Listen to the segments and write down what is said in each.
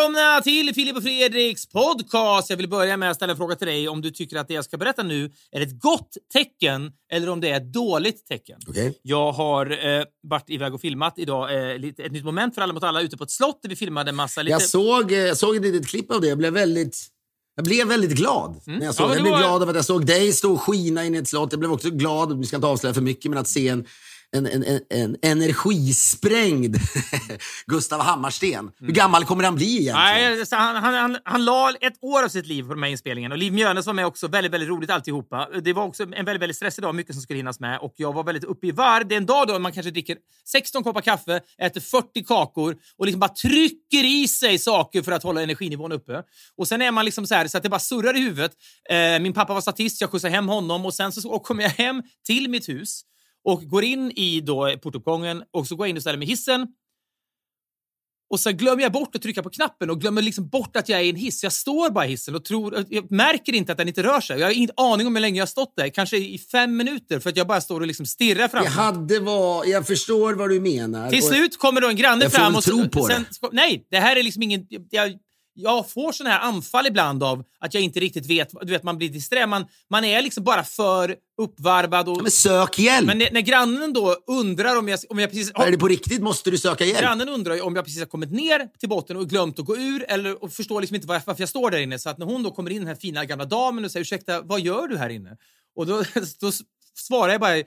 välkomna till Filip och Fredriks podcast. Jag vill börja med att ställa en fråga till dig om du tycker att det jag ska berätta nu är ett gott tecken eller om det är ett dåligt tecken. Okej. Jag har eh, varit iväg och filmat idag eh, lite, ett nytt moment för Alla mot alla ute på ett slott där vi filmade en massa lite... Jag såg, eh, jag såg ett litet klipp av det. Jag blev väldigt, jag blev väldigt glad. När jag, såg. Mm. Ja, jag blev var- glad av att jag såg dig stå och skina in i ett slott. Jag blev också glad, vi ska inte avslöja för mycket, men att se en, en, en, en, en energisprängd Gustav Hammarsten. Hur gammal kommer han bli egentligen? Mm. Nej, han, han, han, han la ett år av sitt liv på de här inspelningarna. Och Liv Mjönes var med också. Väldigt, väldigt roligt alltihopa. Det var också en väldigt, väldigt stressig dag. Mycket som skulle hinnas med. Och jag var väldigt uppe i varv. Det är en dag då man kanske dricker 16 koppar kaffe, äter 40 kakor och liksom bara trycker i sig saker för att hålla energinivån uppe. Och sen är man liksom så här så att det bara surrar i huvudet. Eh, min pappa var statist, jag skjutsade hem honom och sen så så kommer jag hem till mitt hus och går in i då portuppgången och så går jag in och ställer mig i hissen och sen glömmer jag bort att trycka på knappen och glömmer liksom bort att jag är i en hiss. Jag står bara i hissen och tror, jag märker inte att den inte rör sig. Jag har ingen aning om hur länge jag har stått där. Kanske i fem minuter för att jag bara står och liksom stirrar fram. Jag, hade var, jag förstår vad du menar. Till slut kommer då en granne Jag får fram och så, tro på sen, Nej, det här är liksom ingen... Jag, jag får såna här anfall ibland av att jag inte riktigt vet. Du vet, man blir disträ. Man, man är liksom bara för uppvarvad. Och, men sök hjälp! men när, när grannen då undrar om jag, om jag precis... är det på riktigt måste du söka hjälp. Grannen undrar om jag precis har kommit ner till botten och glömt att gå ur eller och förstår liksom inte varför, varför jag står där inne. Så att när hon då kommer in, den här fina gamla damen och säger ursäkta, vad gör du här inne? Och då, då svarar jag bara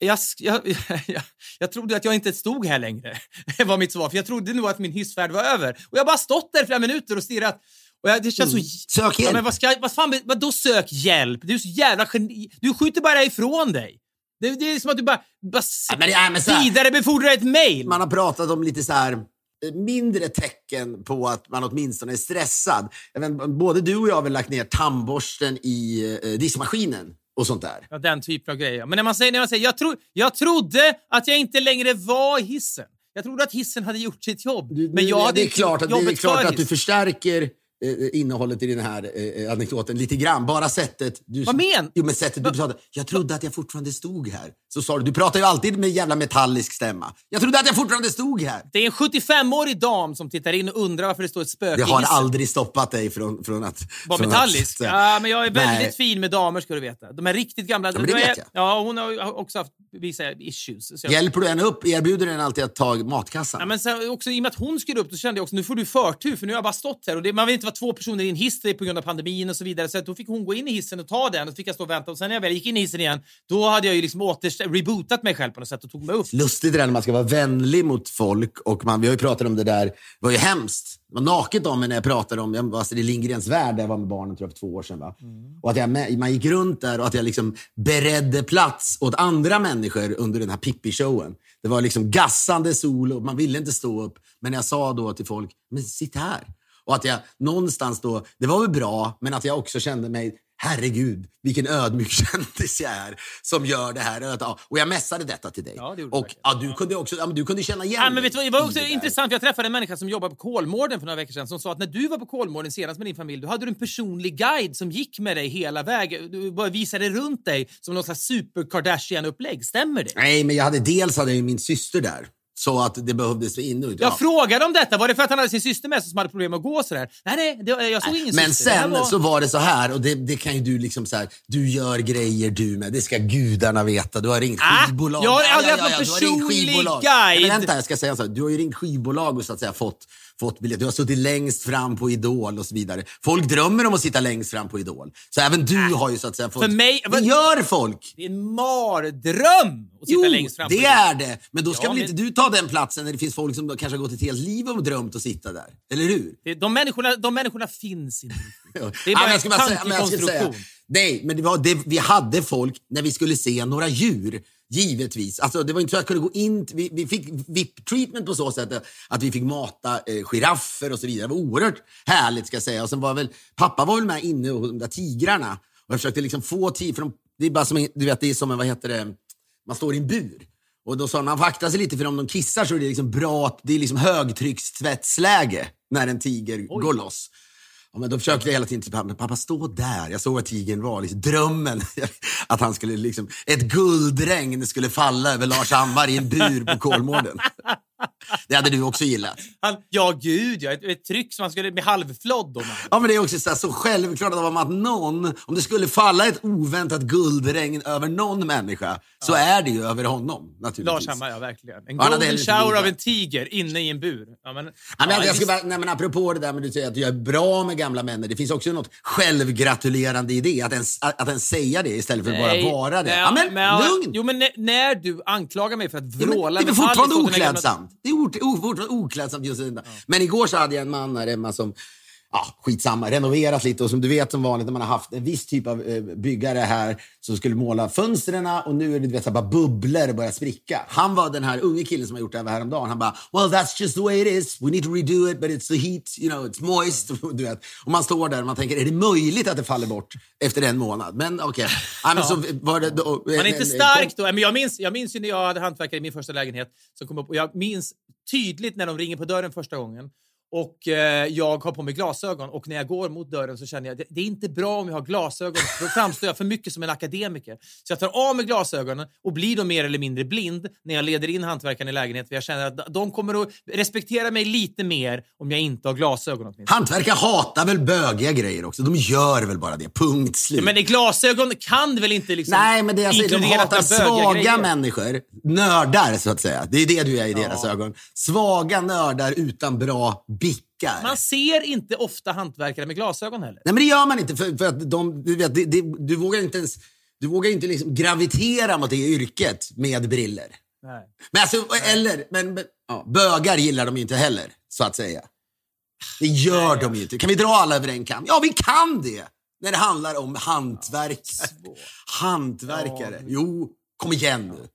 jag, jag, jag, jag trodde att jag inte stod här längre, var mitt svar. För jag trodde nog att min hissfärd var över. Och jag har bara stått där i flera minuter och stirrat. Och jag, det känns så... Sök Ja, hjälp! men vad, ska, vad fan, vad då sök hjälp? Du är så jävla geni. Du skjuter bara ifrån dig. Det, det är som att du bara, bara Ja, men det är- men här- vidarebefordrar ett mail. man har pratat om lite så här eh, mindre tecken på att man åtminstone är stressad. Vet, både du och jag har väl lagt ner tandborsten i eh, diskmaskinen och sånt där. Ja, den typen av grejer. Men när man säger, när man säger jag, tro, jag trodde att jag inte längre var i hissen. Jag trodde att hissen hade gjort sitt jobb. Men jag hade det är klart, att, det är klart att du förstärker eh, innehållet i den här eh, anekdoten lite grann. Bara sättet... Du, Vad men? Jo, men sättet du pratade. Jag trodde att jag fortfarande stod här. Så sa du. Du pratar ju alltid med jävla metallisk stämma. Jag trodde att jag fortfarande stod här. Det är en 75-årig dam som tittar in och undrar varför det står ett spöke Det har aldrig stoppat dig från, från att... Var från metallisk? Att, ja, men jag är väldigt Nej. fin med damer ska du veta. De är riktigt gamla. men det vet jag. Ja, hon har också haft vissa issues. Så jag, Hjälper du henne upp? Erbjuder du henne alltid att ta matkassan? Ja, men sen, också, I och med att hon skulle upp, då kände jag också nu får du förtur för nu har jag bara stått här. Och det, man vill inte vara två personer i en hiss på grund av pandemin och så vidare. Så då fick hon gå in i hissen och ta den och så fick jag stå och vänta. Och sen när jag väl gick in i hissen igen, då hade jag ju liksom åter rebootat mig själv på något sätt och tog mig upp. Lustigt det där när man ska vara vänlig mot folk. Och man, vi har ju pratat om det där, det var ju hemskt. Det var naket om mig när jag pratade om jag var Astrid Lindgrens värld där jag var med barnen tror jag, för två år sedan. Va? Och att jag, man gick runt där och att jag liksom beredde plats åt andra människor under den här Pippi-showen. Det var liksom gassande sol och man ville inte stå upp. Men jag sa då till folk, men sitt här. Och att jag någonstans då, det var väl bra, men att jag också kände mig Herregud, vilken ödmjuk kändis jag är som gör det här. Och jag mässade detta till dig. Ja, det och ja, du kunde också ja, du kunde känna igen Ja, men vet du, det var också det intressant, för jag träffade en människa som jobbar på Kolmården för några veckor sedan som sa att när du var på Kolmården senast med din familj, då hade du en personlig guide som gick med dig hela vägen. Du bara visade runt dig som någon slags super Kardashian-upplägg. Stämmer det? Nej, men jag hade, dels hade min syster där. Så att det behövdes för in och ut. Jag Ja. frågade om detta. Var det för att han hade sin syster med sig som hade problem att gå sådär? Nej, nej, det, jag såg ingen Men syster. Sen var... så var det så här, och det, det kan ju du liksom så här, du gör grejer du med, det ska gudarna veta. Du har ringt Ah, skivbolag. jag har aldrig haft någon du har ringt personlig guide. Men vänta, jag ska säga så här, du har ju ringt skivbolag och så att säga fått, fått biljett. Du har suttit längst fram på Idol och så vidare. Folk drömmer om att sitta längst fram på Idol. Så även du har ju så att säga fått... För mig- Det gör folk! Det är en mardröm att sitta Jo, längst fram. på det det. är det. Men då ska Ja, väl men- inte du ta den platsen när det finns folk som kanske har gått ett helt liv och drömt att sitta där? Eller hur? De människorna, de människorna finns inte. Det är bara Ja, en tankekonstruktion. Nej, men det var, det, vi hade folk när vi skulle se några djur. Givetvis. Alltså, det var inte så att jag kunde gå in... Vi, vi fick VIP-treatment på så sätt att vi fick mata eh, giraffer och så vidare. Det var oerhört härligt ska jag säga. Och sen var väl, pappa var väl med inne och de där tigrarna. Och jag försökte liksom få tid, för de, det är bara som du vet, det är som en, vad heter det, man står i en bur. Och då sa han, man får akta sig lite för om de kissar så är det liksom bra, det är liksom högtryckstvättsläge när en tiger går loss. Ja, men då försökte jag hela tiden till pappa, pappa stå där. Jag såg att tigern var liksom, drömmen. Att han skulle liksom, ett guldregn skulle falla över Lars Hammar i en bur på Kolmården. Det hade du också gillat. Han, ja, gud ja. Ett, ett tryck som man skulle med halvflodd om. Ja, men det är också så, här, så självklart att, att någon, om det skulle falla ett oväntat guldregn över någon människa, så är det ju över honom naturligtvis. Lars Hammar, ja verkligen. En Ja, han golden shower av en tiger inne i en bur. Ja, men, Ja, men, ja, jag ska bara, nej, men apropå det där med att du säger att jag är bra med gamla män. Det finns också något självgratulerande i det. Att ens, att, ens säga det istället för att bara vara det. nej, Ja, men, lugn! Jo, men när, när du anklagar mig för att Ja, men vråla det är fortfarande Alice oklädsamt. Det är ort- o- fortfarande oklädsamt just det. Men igår så hade jag en man här hemma som Ja, skitsamma, renoverat lite och som du vet som vanligt när man har haft en viss typ av eh, byggare här som skulle måla fönstren och nu är det du vet, så bara bubblor och börjar spricka. Han var den här unge killen som har gjort det här häromdagen. Han bara, well that's just the way it is. We need to redo it but it's the heat, you know, it's moist. Du vet. Och man står där och man tänker, är det möjligt att det faller bort efter en månad? Men okej. Ja, det då, Man är inte stark då. Men jag, minns, jag minns ju när jag hade hantverkare i min första lägenhet. Som kom upp, och jag minns tydligt när de ringer på dörren första gången. Och eh, jag har på mig glasögon och när jag går mot dörren så känner jag det, det är inte bra om jag har glasögon för då framstår jag för mycket som en akademiker. Så jag tar av mig glasögonen och blir då mer eller mindre blind när jag leder in hantverkaren i lägenhet för jag känner att de kommer att respektera mig lite mer om jag inte har glasögon åtminstone. Hantverkare hatar väl bögiga grejer också. De gör väl bara det. Punkt slut. Men i glasögon kan väl inte liksom Nej, men det är alltså, de hatar svaga grejer? människor. Nördar, så att säga. Det är det du är i deras ögon. Svaga nördar utan bra bickar. Man ser inte ofta hantverkare med glasögon heller. Nej, men det gör man inte. För, för att de, du, vet, det, det, du vågar inte ens du vågar inte liksom gravitera mot det yrket med briller. Nej. Men alltså, eller, men, men ja, bögar gillar de ju inte heller, så att säga. Det gör de ju inte. Kan vi dra alla över en kam? Ja, vi kan det! När det handlar om hantverkare. Hantverkare. Jo, kom igen nu.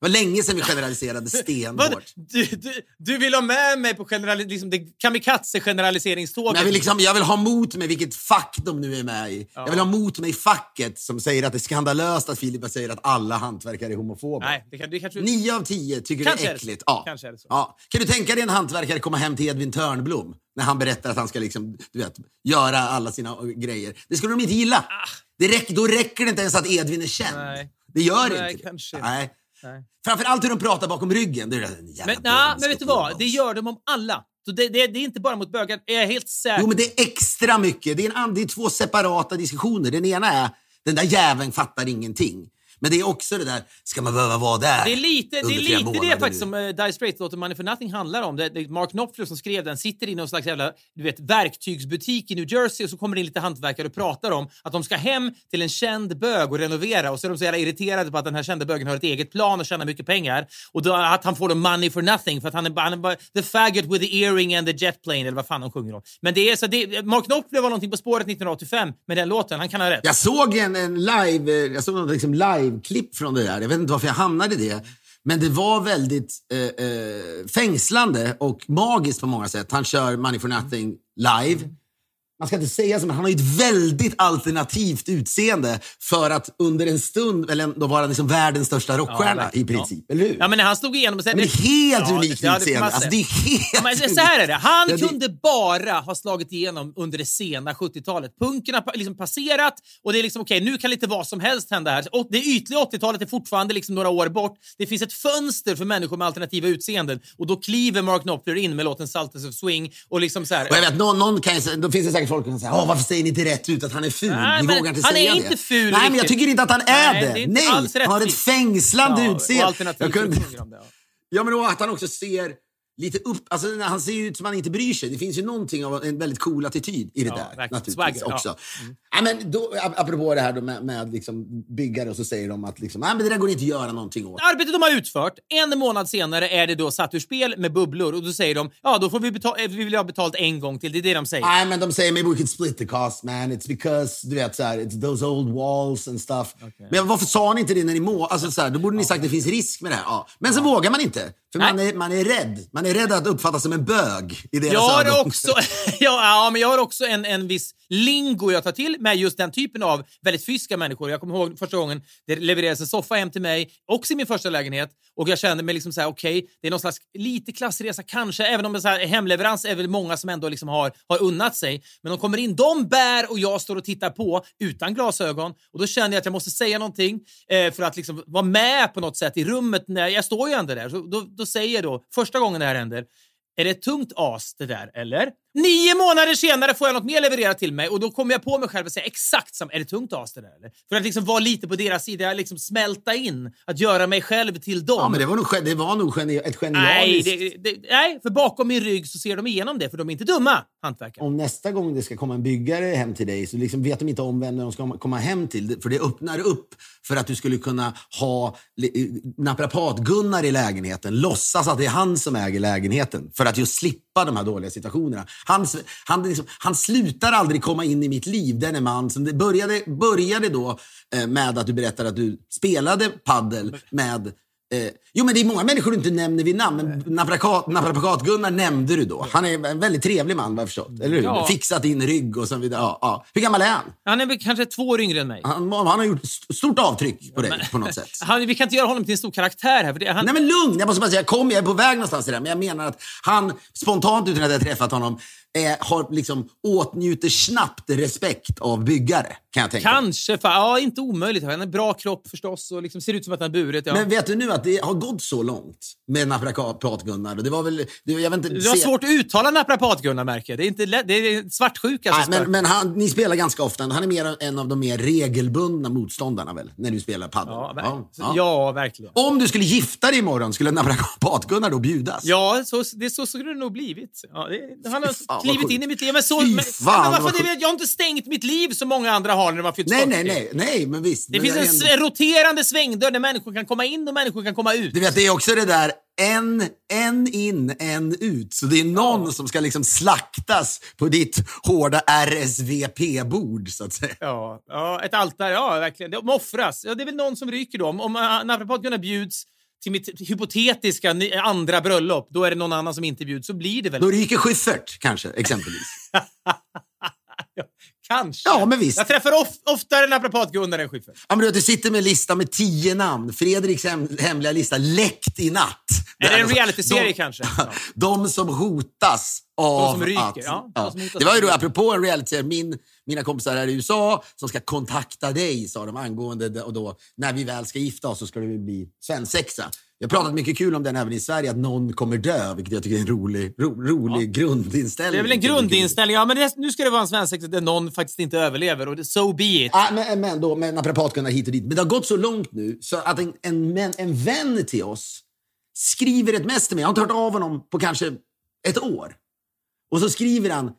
Det var länge sedan vi generaliserade stenhårt. Du, du, du vill ha med mig på generali liksom det kamikaze-generaliseringståget? Jag, vill liksom, jag vill ha mot mig vilket fack de nu är med i. Jag vill ha mot mig facket som säger att det är skandalöst att Filip säger att alla hantverkare är homofoba. Nej, det, kan, det kanske... Nio av tio tycker Kanske det är är det äckligt. Ja. Kanske är det så. Ja. Kan du tänka dig en hantverkare komma hem till Edvin Törnblom när han berättar att han ska liksom, du vet, göra alla sina grejer? Det skulle de inte gilla. Det räck, då räcker det inte ens att Edvin är känd. Ah. Nej. Det gör Nej, inte kanske. Nej. Nej. Framförallt hur de pratar bakom ryggen. Det är Men, böns men vet du vad? Det gör de om alla. Så det, det, det är inte bara mot bögar. Jag är helt säker. Jo, men det är extra mycket. Det är, en, det är två separata diskussioner. Den ena är, den där jäveln fattar ingenting. Men det är också det där, ska man behöva vara där Det är lite det, är lite det faktiskt som uh, Die Straight låter Money for Nothing handlar om. Det, det Mark Knopfler som skrev den sitter i någon slags jävla du vet, verktygsbutik i New Jersey och så kommer det in lite hantverkare och pratar om att de ska hem till en känd bög och renovera och så är de så jävla irriterade på att den här kända bögen har ett eget plan och tjänar mycket pengar och då, att han får då money for nothing för att han är, han är bara the faggot with the earring and the jet plane eller vad fan de sjunger om. Men det är så det, Mark Knopfler var någonting på spåret 1985 med den låten. Han kan ha rätt. Jag såg en, en live, eh, jag såg något liksom liveklipp från det där. Jag vet inte varför jag hamnade i det. Men det var väldigt eh, eh, fängslande och magiskt på många sätt. Han kör Money for Nothing live. Man ska inte säga så, men han har ett väldigt alternativt utseende för att under en stund eller ändå vara liksom världens största rockstjärna verkligen. i princip. Eller hur? Ja, men när han slog igenom... det är helt Ja, unikt ja, utseende. Alltså, det är helt Men så här är det. Han Ja, det- kunde bara ha slagit igenom under det sena 70-talet. Punken har liksom passerat och det är liksom okej, nu kan lite vad som helst hända här. Och det ytliga 80-talet är fortfarande liksom några år bort. Det finns ett fönster för människor med alternativa utseenden och då kliver Mark Knopfler in med låten Salters of Swing och liksom så här. Och jag vet, någon, någon kan ju, då finns det säkert folk säger Åh, varför säger ni inte rätt ut att han är ful? Nej, ni men vågar inte han är säga inte det. ful Nej, men jag tycker inte att han är Nej, det. det är Nej, han har ett fängslande Ja, och utseende. Jag kunde, det, ja. ja, men och att han också ser lite upp... Alltså, han ser ju ut som han inte bryr sig. Det finns ju någonting av en väldigt cool attityd i det Ja, där. verkligen. Naturligtvis Swagger, också. Ja, men då, ap- apropå det här då med, med liksom byggare, och så säger de att liksom, men det där går inte att göra någonting åt. Arbetet de har utfört, en månad senare är det då satt ur spel med bubblor och då säger de ja, då får vi, betala, vi vill ha betalt en gång till. Det är det de säger. Nej, men de säger maybe we could split the cost man. It's because, du vet, så här, it's those old walls and stuff. Men varför sa ni inte det när ni må? Alltså, så här, då borde ni sagt att det finns risk med det här. Ja. Men så vågar man inte. För man är, man är rädd. Man är rädd att uppfattas som en bög i deras Jag har också, ja, ja, men jag har också en, en viss lingo jag tar till med just den typen av väldigt fysiska människor. Jag kommer ihåg första gången det levererades en soffa hem till mig, också i min första lägenhet. Och jag kände mig liksom så här, okej, det är någon slags lite klassresa kanske, även om det är så här, hemleverans är väl många som ändå liksom har, har unnat sig. Men de kommer in, de bär och jag står och tittar på utan glasögon. Och då känner jag att jag måste säga någonting eh, för att liksom vara med på något sätt i rummet. När, jag står ju ändå där. Så då, då säger jag då, första gången det här händer, är det ett tungt as det där, eller? Nio månader senare får jag något mer levererat till mig och då kommer jag på mig själv och säger exakt samma. Är det tungt as det där, eller? För att liksom vara lite på deras sida, liksom smälta in, att göra mig själv till dem. Ja, men det var nog, det var nog geni, ett nej, genialiskt... det, det, nej, för bakom min rygg så ser de igenom det, för de är inte dumma, hantverkare. Om nästa gång det ska komma en byggare hem till dig så liksom vet de inte om vem de ska komma hem till. För det öppnar upp för att du skulle kunna ha naprapat-Gunnar i lägenheten. Låtsas att det är han som äger lägenheten. För att just slippa de här dåliga situationerna. Han, han, liksom, han slutar aldrig komma in i mitt liv, denne man. Som det började, började då eh, med att du berättade att du spelade paddel med Eh, jo, men det är många människor du inte nämner vid namn, men naprapat-Gunnar nämnde du då. Han är en väldigt trevlig man, vad jag förstått. Eller hur? Ja. Fixat din rygg och så vidare. Ja, ja. Hur gammal är han? Han är kanske två år yngre än mig. Han, han har gjort st- stort avtryck på dig på något sätt. Han, vi kan inte göra honom till en stor karaktär här. För det, han, Nej men lugn, jag måste bara säga, kom, jag är på väg någonstans i det här, men jag menar att han spontant utan att jag träffat honom eh, har liksom åtnjuter snabbt respekt av byggare, kan jag tänka. Kanske. Fa- ja, inte omöjligt. Han har en bra kropp förstås och liksom ser ut som att han har burit. Ja. Men vet du nu att det har gått så långt med naprapat-Gunnar? Det var väl, det, jag vet inte, Du har se- svårt att uttala naprapat-Gunnar, märker jag. Det är, inte lätt, det är svartsjuka Nej, men, men han, ni spelar ganska ofta. Han är mer en av de mer regelbundna motståndarna väl, när du spelar padel? Ja, ver- Ja, ja. ja, verkligen. Om du skulle gifta dig imorgon, skulle naprapat-Gunnar då bjudas? Ja, så, det, så skulle det nog blivit. Ja, det, han har Vad klivit in i mitt liv. Men så, Fy men, fan, men varför, jag har inte stängt mitt liv som många andra har när har fyllt Nej, 40. nej, nej, nej, men visst. Det men finns en ändå- roterande svängdörr där människor kan komma in och människor kan komma ut. Du vet, det är också det där en, en in, en ut. Så det är någon som ska liksom slaktas på ditt hårda RSVP-bord, så att säga. Ja, ja, ett altare. Ja, verkligen. De offras. Ja, det är väl någon som ryker då. Om, om naprapat-Gunnar bjuds till mitt hypotetiska andra bröllop, då är det någon annan som inte bjuds. Så blir det väl. Då ryker Schyffert, kanske, exempelvis. Kanske. Ja, men visst. Jag träffar of, oftare naprapat-Gunnar än Schyffert. Ja, men du, du sitter med en lista med tio namn. Fredriks hem, hemliga lista, läckt i natt. Är det en realityserie kanske? Ja. De som hotas av De som ryker, att... ja. De som Det var ju då, apropå en realityserie, min, mina kompisar här i USA som ska kontakta dig, sa de, angående och då, när vi väl ska gifta oss så ska det bli svensexa. Jag har pratat mycket kul om den även i Sverige, att någon kommer dö, vilket jag tycker är en rolig, ro, rolig grundinställning. Det är väl en grundinställning. Ja, men det, nu ska det vara en svensexa där någon faktiskt inte överlever och det, so be it. Ja, men, men då med naprapatkunnar hit och dit. Men det har gått så långt nu så att en, en, vän- en vän till oss skriver ett mess till mig. Jag har inte hört av honom på kanske ett år. Och så skriver han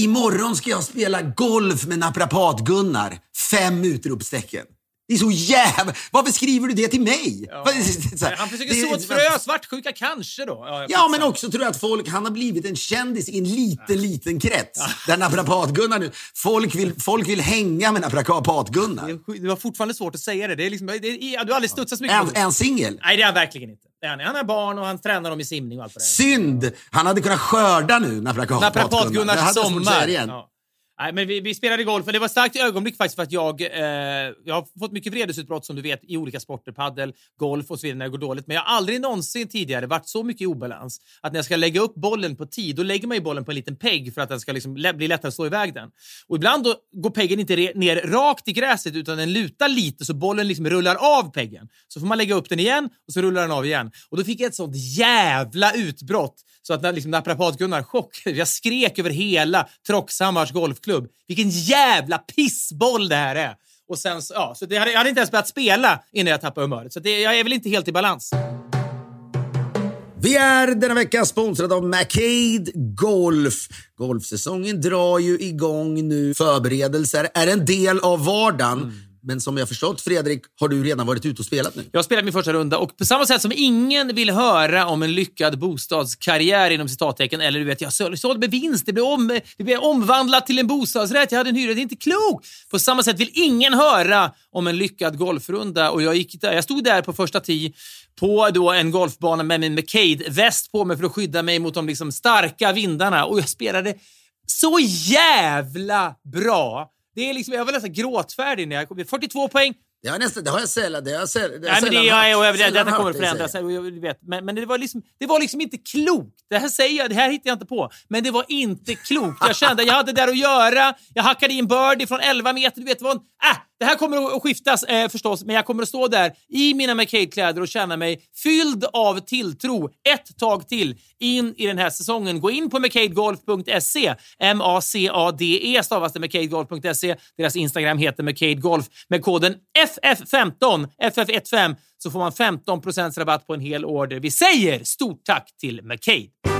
Imorgon ska jag spela golf med naprapat-Gunnar. Fem utropstecken. Det är så jävla... Varför skriver du det till mig? Här- Han försöker det så ett frö. Svartsjuka kanske då. Ja, Ja, men också tror jag att folk, han har blivit en kändis i en liten, liten krets. Där naprapat-Gunnar nu, folk vill, folk vill hänga med naprapat-Gunnar. Det var fortfarande svårt att säga det. det, är liksom, det är, ja, du har aldrig studsat så mycket är han singel? Nej, det är han verkligen inte. Han, han har barn och han tränar dem i simning och allt det. Synd! Han hade kunnat skörda nu, naprapat-Gunnar. Naprapat-Gunnars sommar. igen. Ja. Nej, men vi, vi spelade golf, och det var ett starkt ögonblick faktiskt för att jag, eh, jag har fått mycket vredesutbrott som du vet i olika sporter, paddel, golf och så vidare när det går dåligt. Men jag har aldrig någonsin tidigare varit så mycket i obalans att när jag ska lägga upp bollen på tid, då lägger man ju bollen på en liten pegg för att den ska liksom bli lättare att slå iväg den. Och ibland då går peggen inte ner rakt i gräset utan den lutar lite så bollen liksom rullar av peggen. Så får man lägga upp den igen och så rullar den av igen. Och då fick jag ett sånt jävla utbrott så att liksom naprapat-Gunnar chock. Jag skrek över hela Troxhammars golfklubb. Vilken jävla pissboll det här är! Och sen ja, så det hade, jag hade inte ens börjat spela innan jag tappade humöret. Så det, jag är väl inte helt i balans. Vi är denna vecka sponsrade av Macade Golf. Golfsäsongen drar ju igång nu. Förberedelser är en del av vardagen. Men som jag förstått, Fredrik, har du redan varit ute och spelat nu? Jag har spelat min första runda och på samma sätt som ingen vill höra om en lyckad bostadskarriär inom citattecken eller du vet, jag sålde med vinst, det blev, om, det blev omvandlat till en bostadsrätt, jag hade en hyra, det är inte klokt. På samma sätt vill ingen höra om en lyckad golfrunda och jag, gick där, jag stod där på första tee på då en golfbana med min McCade-väst på mig för att skydda mig mot de liksom starka vindarna och jag spelade så jävla bra. Det är liksom, jag var nästan gråtfärdig när jag kom. 42 poäng, Det har, nästan, det har jag sällan, det har jag säll, det har Nej, men det, sällan jag, jag, jag, Sällan detta kommer att förändras. säga. Jag, jag vet. Men, men det, var liksom, det var liksom inte klokt. Det här säger jag, det här hittar jag inte på. Men det var inte klokt. Jag kände jag hade där att göra. Jag hackade in birdie från 11 meter. Du vet, det, var en, äh, det här kommer att skiftas eh, förstås, men jag kommer att stå där i mina McCade-kläder och känna mig fylld av tilltro ett tag till in i den här säsongen. Gå in på mccadegolf.se. M-A-C-A-D-E stavas det, mccadegolf.se. Deras Instagram heter mccadegolf. Med koden FF15, FF15, så får man 15% rabatt på en hel order. Vi säger stort tack till McCade.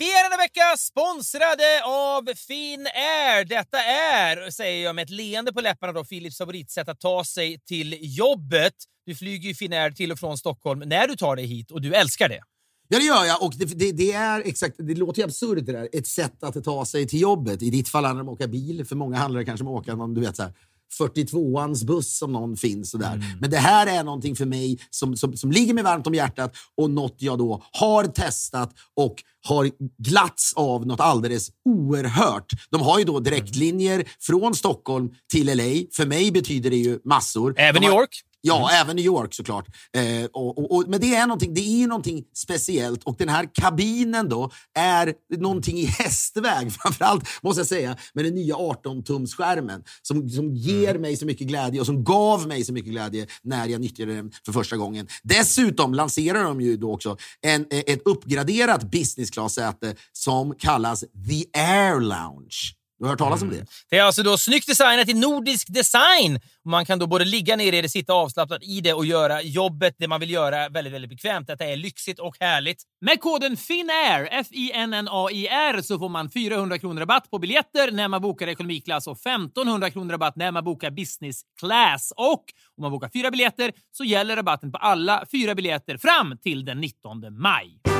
Vi är denna vecka sponsrade av Finnair. Detta är, säger jag med ett leende på läpparna, då, Philips favoritsätt att ta sig till jobbet. Du flyger ju Finnair till och från Stockholm när du tar dig hit och du älskar det. Ja, det gör jag. Och det, det, det är exakt, det låter ju absurt det där. Ett sätt att ta sig till jobbet. I ditt fall handlar det om att åka bil. För många handlar det kanske om att åka någon, du vet, så här, 42ans buss som någon finns. Sådär. Mm. Men det här är någonting för mig som, som, som ligger mig varmt om hjärtat och något jag då har testat och har glatts av något alldeles oerhört. De har ju då direktlinjer från Stockholm till LA. För mig betyder det ju massor. Även De New har- York? Ja, även New York såklart. Eh, och, och, och, men det är, någonting, det är någonting speciellt och den här kabinen då är någonting i hästväg framförallt måste jag säga med den nya 18-tumsskärmen som, som ger mig så mycket glädje och som gav mig så mycket glädje när jag nyttjade den för första gången. Dessutom lanserar de ju då också en, ett uppgraderat business class-säte som kallas The Air Lounge. Du har hört talas om det? Det är alltså då snyggt designat i nordisk design. Man kan då både ligga ner i det, sitta avslappnat i det och göra jobbet, det man vill göra, väldigt, väldigt bekvämt. Detta är lyxigt och härligt. Med koden FINAIR, F-I-N-N-A-I-R, så får man 400 kronor rabatt på biljetter när man bokar ekonomiklass och 1500 kronor rabatt när man bokar business class. Och om man bokar fyra biljetter så gäller rabatten på alla fyra biljetter fram till den 19 maj.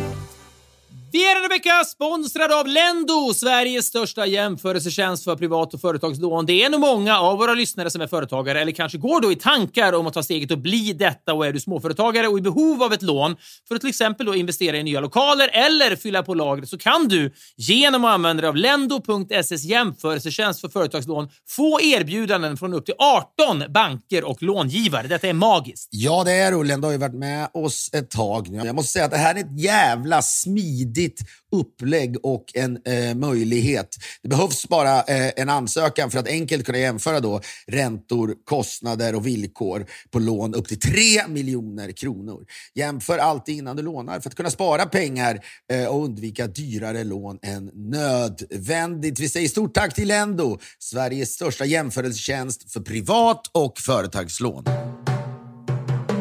Vi är denna vecka sponsrade av Lendo, Sveriges största jämförelsetjänst för privat och företagslån. Det är nog många av våra lyssnare som är företagare eller kanske går då i tankar om att ta steget och bli detta och är du småföretagare och i behov av ett lån för att till exempel då investera i nya lokaler eller fylla på lagret så kan du genom att använda dig av lendo.ses jämförelsetjänst för företagslån få erbjudanden från upp till 18 banker och långivare. Detta är magiskt. Ja, det är det. Lendo har ju varit med oss ett tag nu. Jag måste säga att det här är ett jävla smidigt upplägg och en eh, möjlighet. Det behövs bara eh, en ansökan för att enkelt kunna jämföra då räntor, kostnader och villkor på lån upp till 3 miljoner kronor. Jämför alltid innan du lånar för att kunna spara pengar eh, och undvika dyrare lån än nödvändigt. Vi säger stort tack till Lendo, Sveriges största jämförelsetjänst för privat och företagslån.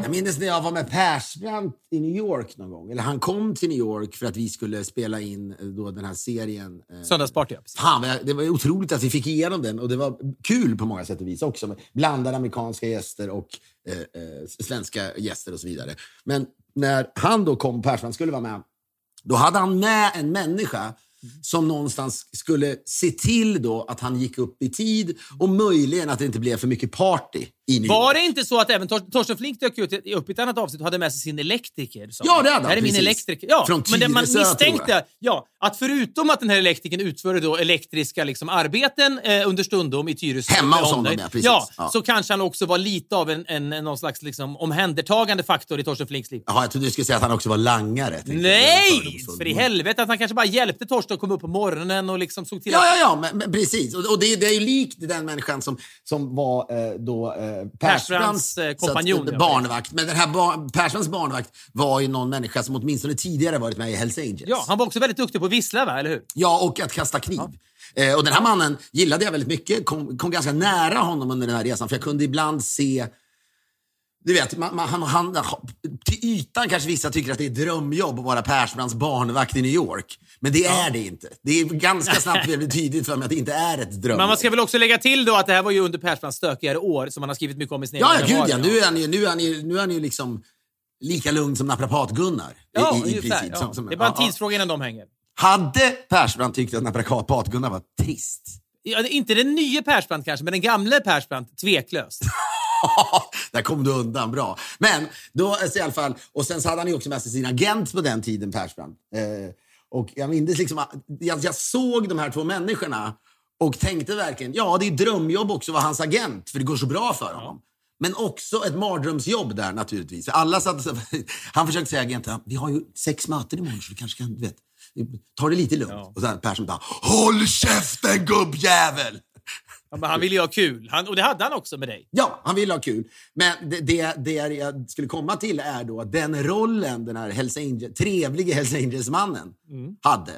Jag minns när jag var med Persbrandt i New York någon gång. Eller han kom till New York för att vi skulle spela in eh, då den här serien. eh, Söndagsparty, ja. Fan, det var otroligt att vi fick igenom den och det var kul på många sätt och vis också. Blandade amerikanska gäster och eh, eh, svenska gäster och så vidare. Men när han då kom, Persbrandt skulle vara med, då hade han med en människa som någonstans skulle se till då att han gick upp i tid och möjligen att det inte blev för mycket party. Var det inte så att även Tor- Torsten Flink dök ut i- upp i ett annat avsnitt och hade med sig sin elektriker? sa Ja, det hade han, här är min elektriker. Ja, Från men det man misstänkte ja, att förutom att den här elektrikern utförde då elektriska liksom, arbeten eh, under stundom i Tyresö. Hemma hos honom, ja, precis. Ja, Ja. så kanske han också var lite av en, en, en någon slags liksom, omhändertagande faktor i Torsten Flinks liv. Jaha, jag trodde du skulle säga att han också var langare. Nej! För i helvete att han kanske bara hjälpte Torsten att komma upp på morgonen och liksom såg till Ja, att... ja, ja, men, men precis. Och, och det, det är ju likt den människan som, som var eh, då eh, Persbrandts, eh, att- kompanjon, ja, barnvakt. Men den här bar, Persbrandts barnvakt var ju någon människa som åtminstone tidigare varit med i Hells Angels. Ja, han var också väldigt duktig på att vissla, va? eller hur? Ja, och att kasta kniv. Eh, och den här mannen gillade jag väldigt mycket. Kom, kom ganska nära honom under den här resan. För jag kunde ibland se Du vet, man, man, han, han, till ytan kanske vissa tycker att det är drömjobb att vara Persbrandts barnvakt i New York. Men det är det inte. Det är ganska snabbt tydligt för mig att det inte är ett drömjobb. Men man ska väl också lägga till då att det här var ju under Persbrandts stökigare år som han har skrivit mycket om i sina Ja, ja, gud ja. Nu är han ju, nu är han ju, nu är han ju liksom lika lugn som naprapat-Gunnar. Ja, i, i ungefär, princip. ja. Som- som- Det är bara en tidsfråga innan de hänger. Hade Persbrandt tyckt att naprapat-Gunnar var trist? Ja, inte den nya Persbrandt kanske, men den gamle Persbrandt, tveklöst. Där kom du undan bra. Men då så i alla fall, och sen så hade han ju också med sig sin agent på den tiden, Persbrandt. Eh, och jag minns liksom, jag, jag såg de här två människorna och tänkte verkligen, ja det är drömjobb också att vara hans agent, för det går så bra för honom. Men också ett mardrömsjobb där naturligtvis. Alla satt, han försökte säga agenten, vi har ju sex möten imorgon så du kanske kan, du vet, ta det lite lugnt. Ja. Och sen Persson bara, håll käften gubbjävel! Ja, men han ville ju ha kul. Han, och det hade han också med dig. Ja, han vill ha kul. Men det, det, det jag skulle komma till är då att den rollen den här Hells Angel, trevlige Hells Angels-mannen hade,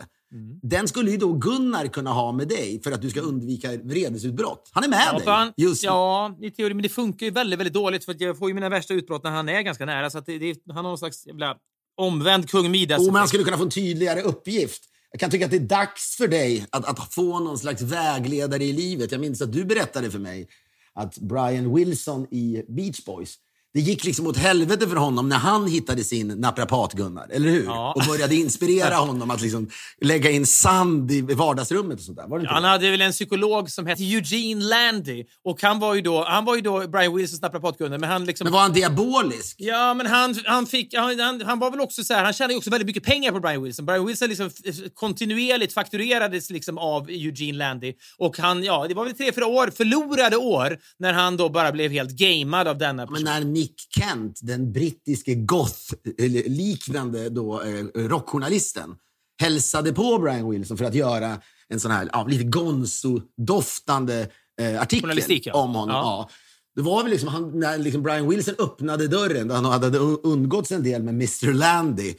den skulle ju då Gunnar kunna ha med dig för att du ska undvika vredesutbrott. Han är med Ja, dig han, just ja, i teori, men det funkar ju väldigt, väldigt dåligt för jag får ju mina värsta utbrott när han är ganska nära. Så det, det, han har någon slags jävla omvänd kung Midas. Oh, men han skulle kunna få en tydligare uppgift. Jag kan tycka att det är dags för dig att, att få någon slags vägledare i livet. Jag minns att du berättade för mig att Brian Wilson i Beach Boys, det gick liksom åt helvete för honom när han hittade sin naprapat-Gunnar, eller hur? Ja. Och började inspirera honom att liksom lägga in sand i vardagsrummet och sånt där. Var det inte Han det? hade väl en psykolog som hette Eugene Landy. Och han var ju då, han var ju då Brian Wilsons naprapatkunde, men han liksom... Men var han diabolisk? Ja, men han, han, fick, han, han, han var väl också så här, han tjänade ju också väldigt mycket pengar på Brian Wilson. Brian Wilson liksom kontinuerligt fakturerades liksom av Eugene Landy. Och han, ja, det var väl tre, fyra år, förlorade år, när han då bara blev helt gamead av denna person. Nick Kent, den brittiske goth-liknande då, eh, rockjournalisten, hälsade på Brian Wilson för att göra en sån här ja, lite gonzo-doftande eh, artikel ja. om honom. Ja. Ja. Det var väl liksom han, när liksom Brian Wilson öppnade dörren, då han hade undgåtts en del med Mr. Landy.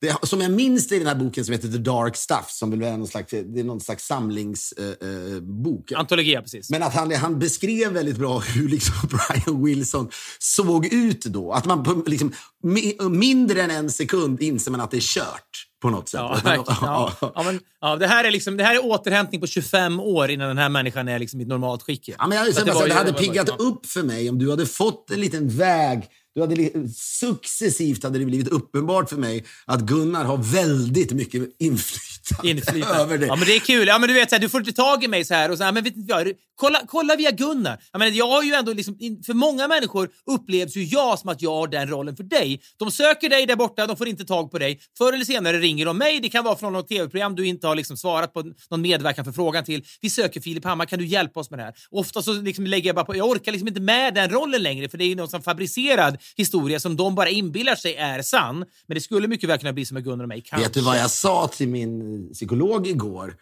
Det, som jag minns det i den här boken som heter The Dark Stuff, som väl är någon slags, det är någon slags samlingsbok. Eh, bok. Antologi, ja, precis. Men att han, han beskrev väldigt bra hur liksom Brian Wilson såg ut då. Att man liksom, mi- mindre än en sekund inser man att det är kört på något sätt. Ja, verkligen. Ja. Ja, men, ja, det, här är liksom, det här är återhämtning på 25 år innan den här människan är liksom i ett normalt skick. Ja, men jag, Så det, var det hade var- piggat ja. upp för mig om du hade fått en liten väg. Du hade successivt hade det blivit uppenbart för mig att Gunnar har väldigt mycket inflytande, Inflytande. över det. Ja, men det är kul. Ja, men du vet, så här, du får inte tag i mig så här och så här, men vet inte kolla, kolla via Gunnar. Jag, menar, jag har ju ändå liksom, för många människor upplevs ju jag som att jag har den rollen för dig. De söker dig där borta, de får inte tag på dig. Förr eller senare ringer de mig. Det kan vara från något tv-program du inte har liksom svarat på någon medverkan för frågan till. Vi söker Filip Hammar, kan du hjälpa oss med det här? Ofta så liksom lägger jag bara på, jag orkar liksom inte med den rollen längre för det är ju någon som fabricerad historia som de bara inbillar sig är sann. Men det skulle mycket väl kunna bli som med Gunnar och mig. Kanske. Vet du vad jag sa till min psykolog igår?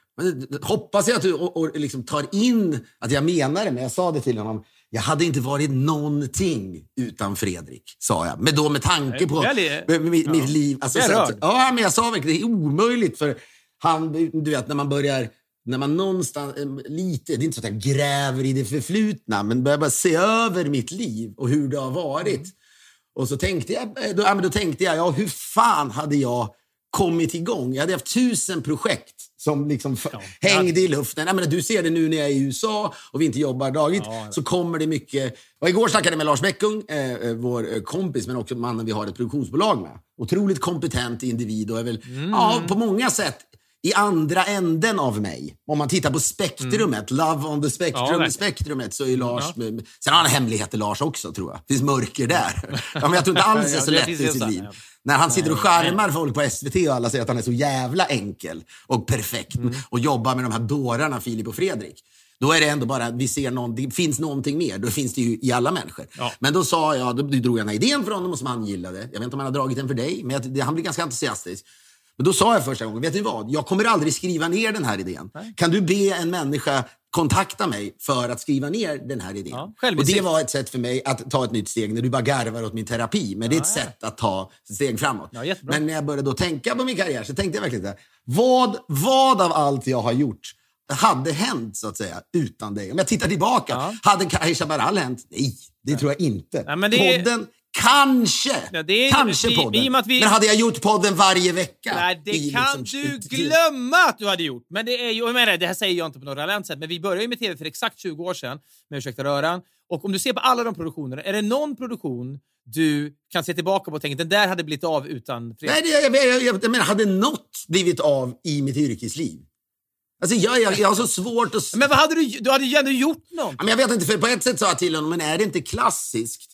Hoppas jag att du och, och liksom tar in att jag menar det, men jag sa det till honom. Jag hade inte varit någonting utan Fredrik, sa jag. Men då med tanke på med, med, mitt- liv. Alltså, så att, ja, men jag sa verkligen det är omöjligt för han, du vet, när man börjar när man någonstans, lite, det är inte så att jag gräver i det förflutna, men börjar bara se över mitt liv och hur det har varit. Mm. Och så tänkte jag, eh, då, ja, men då tänkte jag, ja, hur fan hade jag kommit igång? Jag hade haft tusen projekt som liksom Ja. hängde i luften. Jag menar, du ser det nu när jag är i USA och vi inte jobbar dagligt. Ja, ja. Så kommer det mycket... Och igår snackade jag med Lars Bäckung, eh, eh, vår eh, kompis, men också mannen vi har ett produktionsbolag med. Otroligt kompetent individ och är väl Mm. ja, på många sätt i andra änden av mig. Om man tittar på spektrumet, Love on the Ja, spectrum, verkligen. spektrumet, så är Lars... Sen har han hemligheter, Lars också, tror jag. Det finns mörker där. Ja, men jag tror inte alls det är Ja, så lätt i sitt liv. När han sitter och skärmar folk på SVT och alla säger att han är så jävla enkel och perfekt Mm. och jobbar med de här dårarna Filip och Fredrik. Då är det ändå bara, vi ser någon, det finns någonting mer. Då finns det ju i alla människor. Ja. Men då sa jag, då drog jag den här idén för honom som han gillade. Jag vet inte om han har dragit den för dig, men jag, det, han blev ganska entusiastisk. Men då sa jag första gången, vet ni vad? Jag kommer aldrig skriva ner den här idén. Kan du be en människa kontakta mig för att skriva ner den här idén? Ja, och det var ett sätt för mig att ta ett nytt steg när du bara garvar åt min terapi. Men det är ett Ja, ja. sätt att ta ett steg framåt. Ja. Men när jag började då tänka på min karriär så tänkte jag verkligen så vad, vad av allt jag har gjort hade hänt så att säga utan dig? Om jag tittar tillbaka, Ja. hade High Chaparral hänt? Nej, det tror jag inte. Ja, Podden, kanske. Ja, det är- kanske vi- podden. i att vi- Men hade jag gjort podden varje vecka? Nej, det i kan liksom- du glömma att du hade gjort. Men det är ju, jag menar, det här säger jag inte på något raljant sätt, men vi började ju med TV för exakt 20 år sedan med Ursäkta röran. Och om du ser på alla de produktionerna, är det någon produktion du kan se tillbaka på och tänka den där hade blivit av utan Fredrik? Nej, det, jag, jag, jag, jag menar, hade något blivit av i mitt yrkesliv? Alltså, jag, jag, jag har så svårt att... Men vad hade du, du hade ju ändå gjort något. Men jag vet inte, för på ett sätt sa jag till honom, men är det inte klassiskt?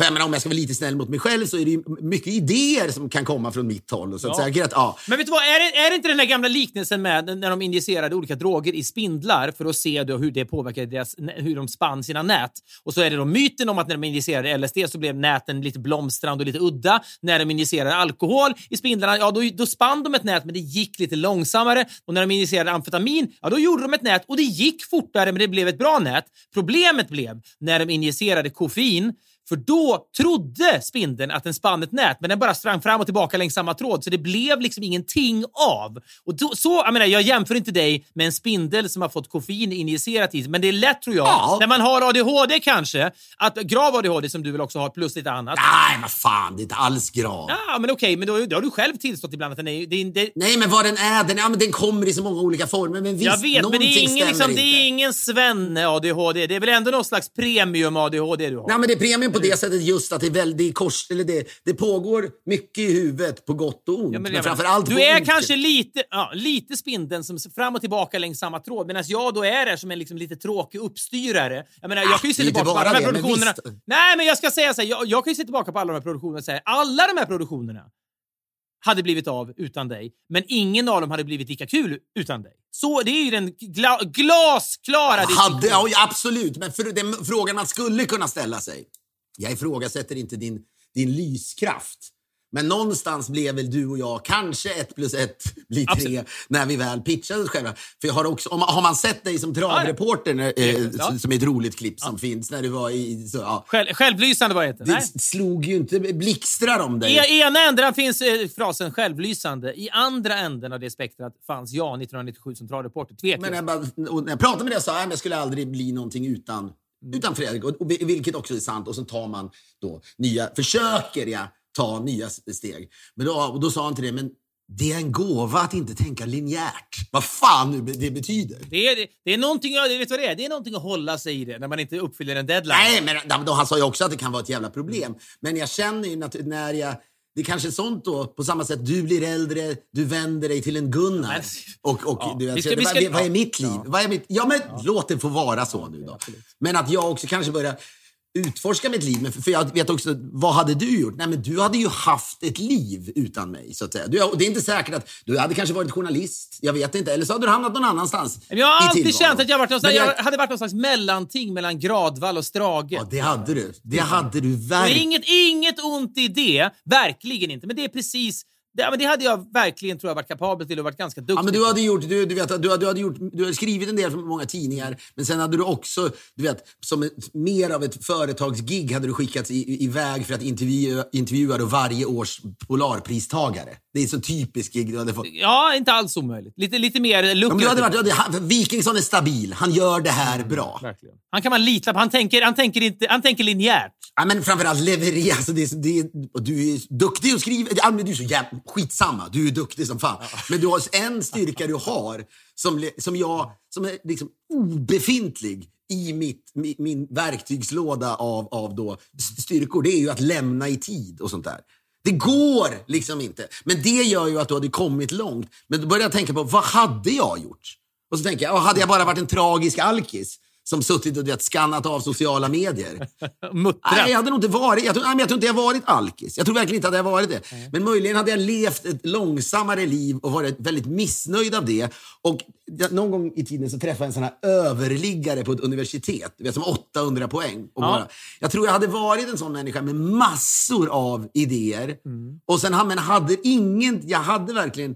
För jag menar, om jag ska vara lite snäll mot mig själv så är det ju mycket idéer som kan komma från mitt håll. Och så Ja. att, ja, Men vet du vad, är det, är det inte den där gamla liknelsen med när de injicerade olika droger i spindlar för att se då hur det påverkar deras, hur de spann sina nät? Och så är det då myten om att när de injicerade LSD så blev näten lite blomstrande och lite udda. När de injicerade alkohol i spindlarna, ja då, då spann de ett nät men det gick lite långsammare. Och när de injicerade amfetamin, ja då gjorde de ett nät och det gick fortare men det blev ett bra nät. Problemet blev när de injicerade koffein för då trodde spindeln att den spann ett nät, men den bara sprang fram och tillbaka längs samma tråd, så det blev liksom ingenting av. Och då, så, jag, menar, jag jämför inte dig med en spindel som har fått koffein injicerat i sig, men det är lätt tror jag, Ja. när man har ADHD kanske, att grav ADHD som du väl också har, plus lite annat. nej, vad fan, det är inte alls grav. Ja, men okej, men då, då har du själv tillstått ibland att den är... Det, det, Nej, men vad den är, den, ja, men den kommer i så många olika former. Men visst, jag vet, men det är, ingen, liksom, det är inte. ingen svenne-ADHD. Det är väl ändå någon slags premium-ADHD du har? Nej, men det är premium på det sättet just att det är väldigt kors, eller det, det pågår mycket i huvudet på gott och ont. Ja, men jag framför allt du är ont. kanske lite, ja, lite spindeln som fram och tillbaka längs samma tråd medan jag då är där som en liksom lite tråkig uppstyrare. Jag menar, jag kan ju se tillbaka på alla de här det, men produktionerna. visst. Nej, men jag ska säga så här, jag, jag kan ju se tillbaka på alla de här produktionerna och säga alla de här produktionerna hade blivit av utan dig, men ingen av dem hade blivit lika kul utan dig. Så det är ju den gla, glasklara Hade, ja, absolut, men för, den frågan man skulle kunna ställa sig. Jag ifrågasätter inte din, din lyskraft. Men någonstans blev väl du och jag kanske ett plus ett blir tre Absolut. när vi väl pitchade oss själva. För har, också, om, har man sett dig som travreporter, när, eh, Ja. som är ett roligt klipp som finns, när du var i... Så, ja, Själv, självlysande heter det? det Nej. slog ju inte blixtrar om dig. I ena änden finns eh, frasen självlysande. I andra änden av det spektrat fanns jag 1997 som travreporter. Tveklöst. Men jag, bara, när jag pratade med dig sa jag att jag skulle aldrig bli någonting utan, utan Fredrik. Och, och, vilket också är sant. Och så tar man då nya, försöker jag ta nya steg. Men då, och då sa han till det, men det är en gåva att inte tänka linjärt. Vad fan nu det betyder. Det är, det är någonting, jag vet vad det är? Det är någonting att hålla sig i det när man inte uppfyller en deadline. Nej, men då, han sa ju också att det kan vara ett jävla problem. Men jag känner ju att när jag... Det är kanske är sånt då, på samma sätt, du blir äldre, du vänder dig till en Gunnar. Och, och Ja, du vi ska- vi vad, ska- vad är ja. mitt liv? Vad är mitt, ja, men låt det få vara så nu då. Men att jag också kanske börjar utforska mitt liv. Men för, för jag vet också, vad hade du gjort? Nej, men du hade ju haft ett liv utan mig. Så att säga. Du, och det är inte säkert att du hade kanske varit journalist. Jag vet inte. Eller så hade du hamnat någon annanstans jag har alltid känt att jag, varit någon slags, Men jag- jag hade varit någon slags mellanting mellan Gradvall och Strage. Ja, det hade du. Det hade du verkligen. inget, inget ont i det, verkligen inte. Men det är precis... Det, ja, men det hade jag verkligen tror jag varit kapabel till och varit ganska duktig Ja, men du hade gjort, du, du vet, du, du hade gjort, du hade skrivit en del för många tidningar, men sen hade du också, du vet, som ett, mer av ett företagsgig hade du skickats i, iväg för att intervjua, intervjua då varje års Polarpristagare. Det är så typiskt gig du hade fått. Ja, inte alls omöjligt. Lite, lite mer Ja, hade varit, hade, han- Wikingsson är stabil, han gör det här bra. Verkligen. Han kan man lita på. Han tänker, han tänker, inte, han tänker linjärt. Ja, men framförallt leverera. Alltså det, är det, är- och du är duktig att skriva. Ja, men du är så jävla... Skitsamma, du är duktig som fan. Men du har en styrka du har som, som jag, som är liksom obefintlig i mitt, mi, min verktygslåda av, av då styrkor. Det är ju att lämna i tid och sånt där. Det går liksom inte. Men det gör ju att du hade kommit långt. Men då började jag tänka på, vad hade jag gjort? Och så tänker jag, ja, hade jag bara varit en tragisk alkis som suttit och vet, skannat av sociala medier? Muttrat. Nej, jag hade nog inte varit, jag tror, nej, jag tror inte jag varit alkis. Jag tror verkligen inte att jag varit det. Men möjligen hade jag levt ett långsammare liv och varit väldigt missnöjd av det. Och någon gång i tiden så träffade jag en sån här överliggare på ett universitet, vet, som 800 poäng. Och Ja. bara, jag tror jag hade varit en sån människa med massor av idéer. Och sen men hade ingen, jag hade verkligen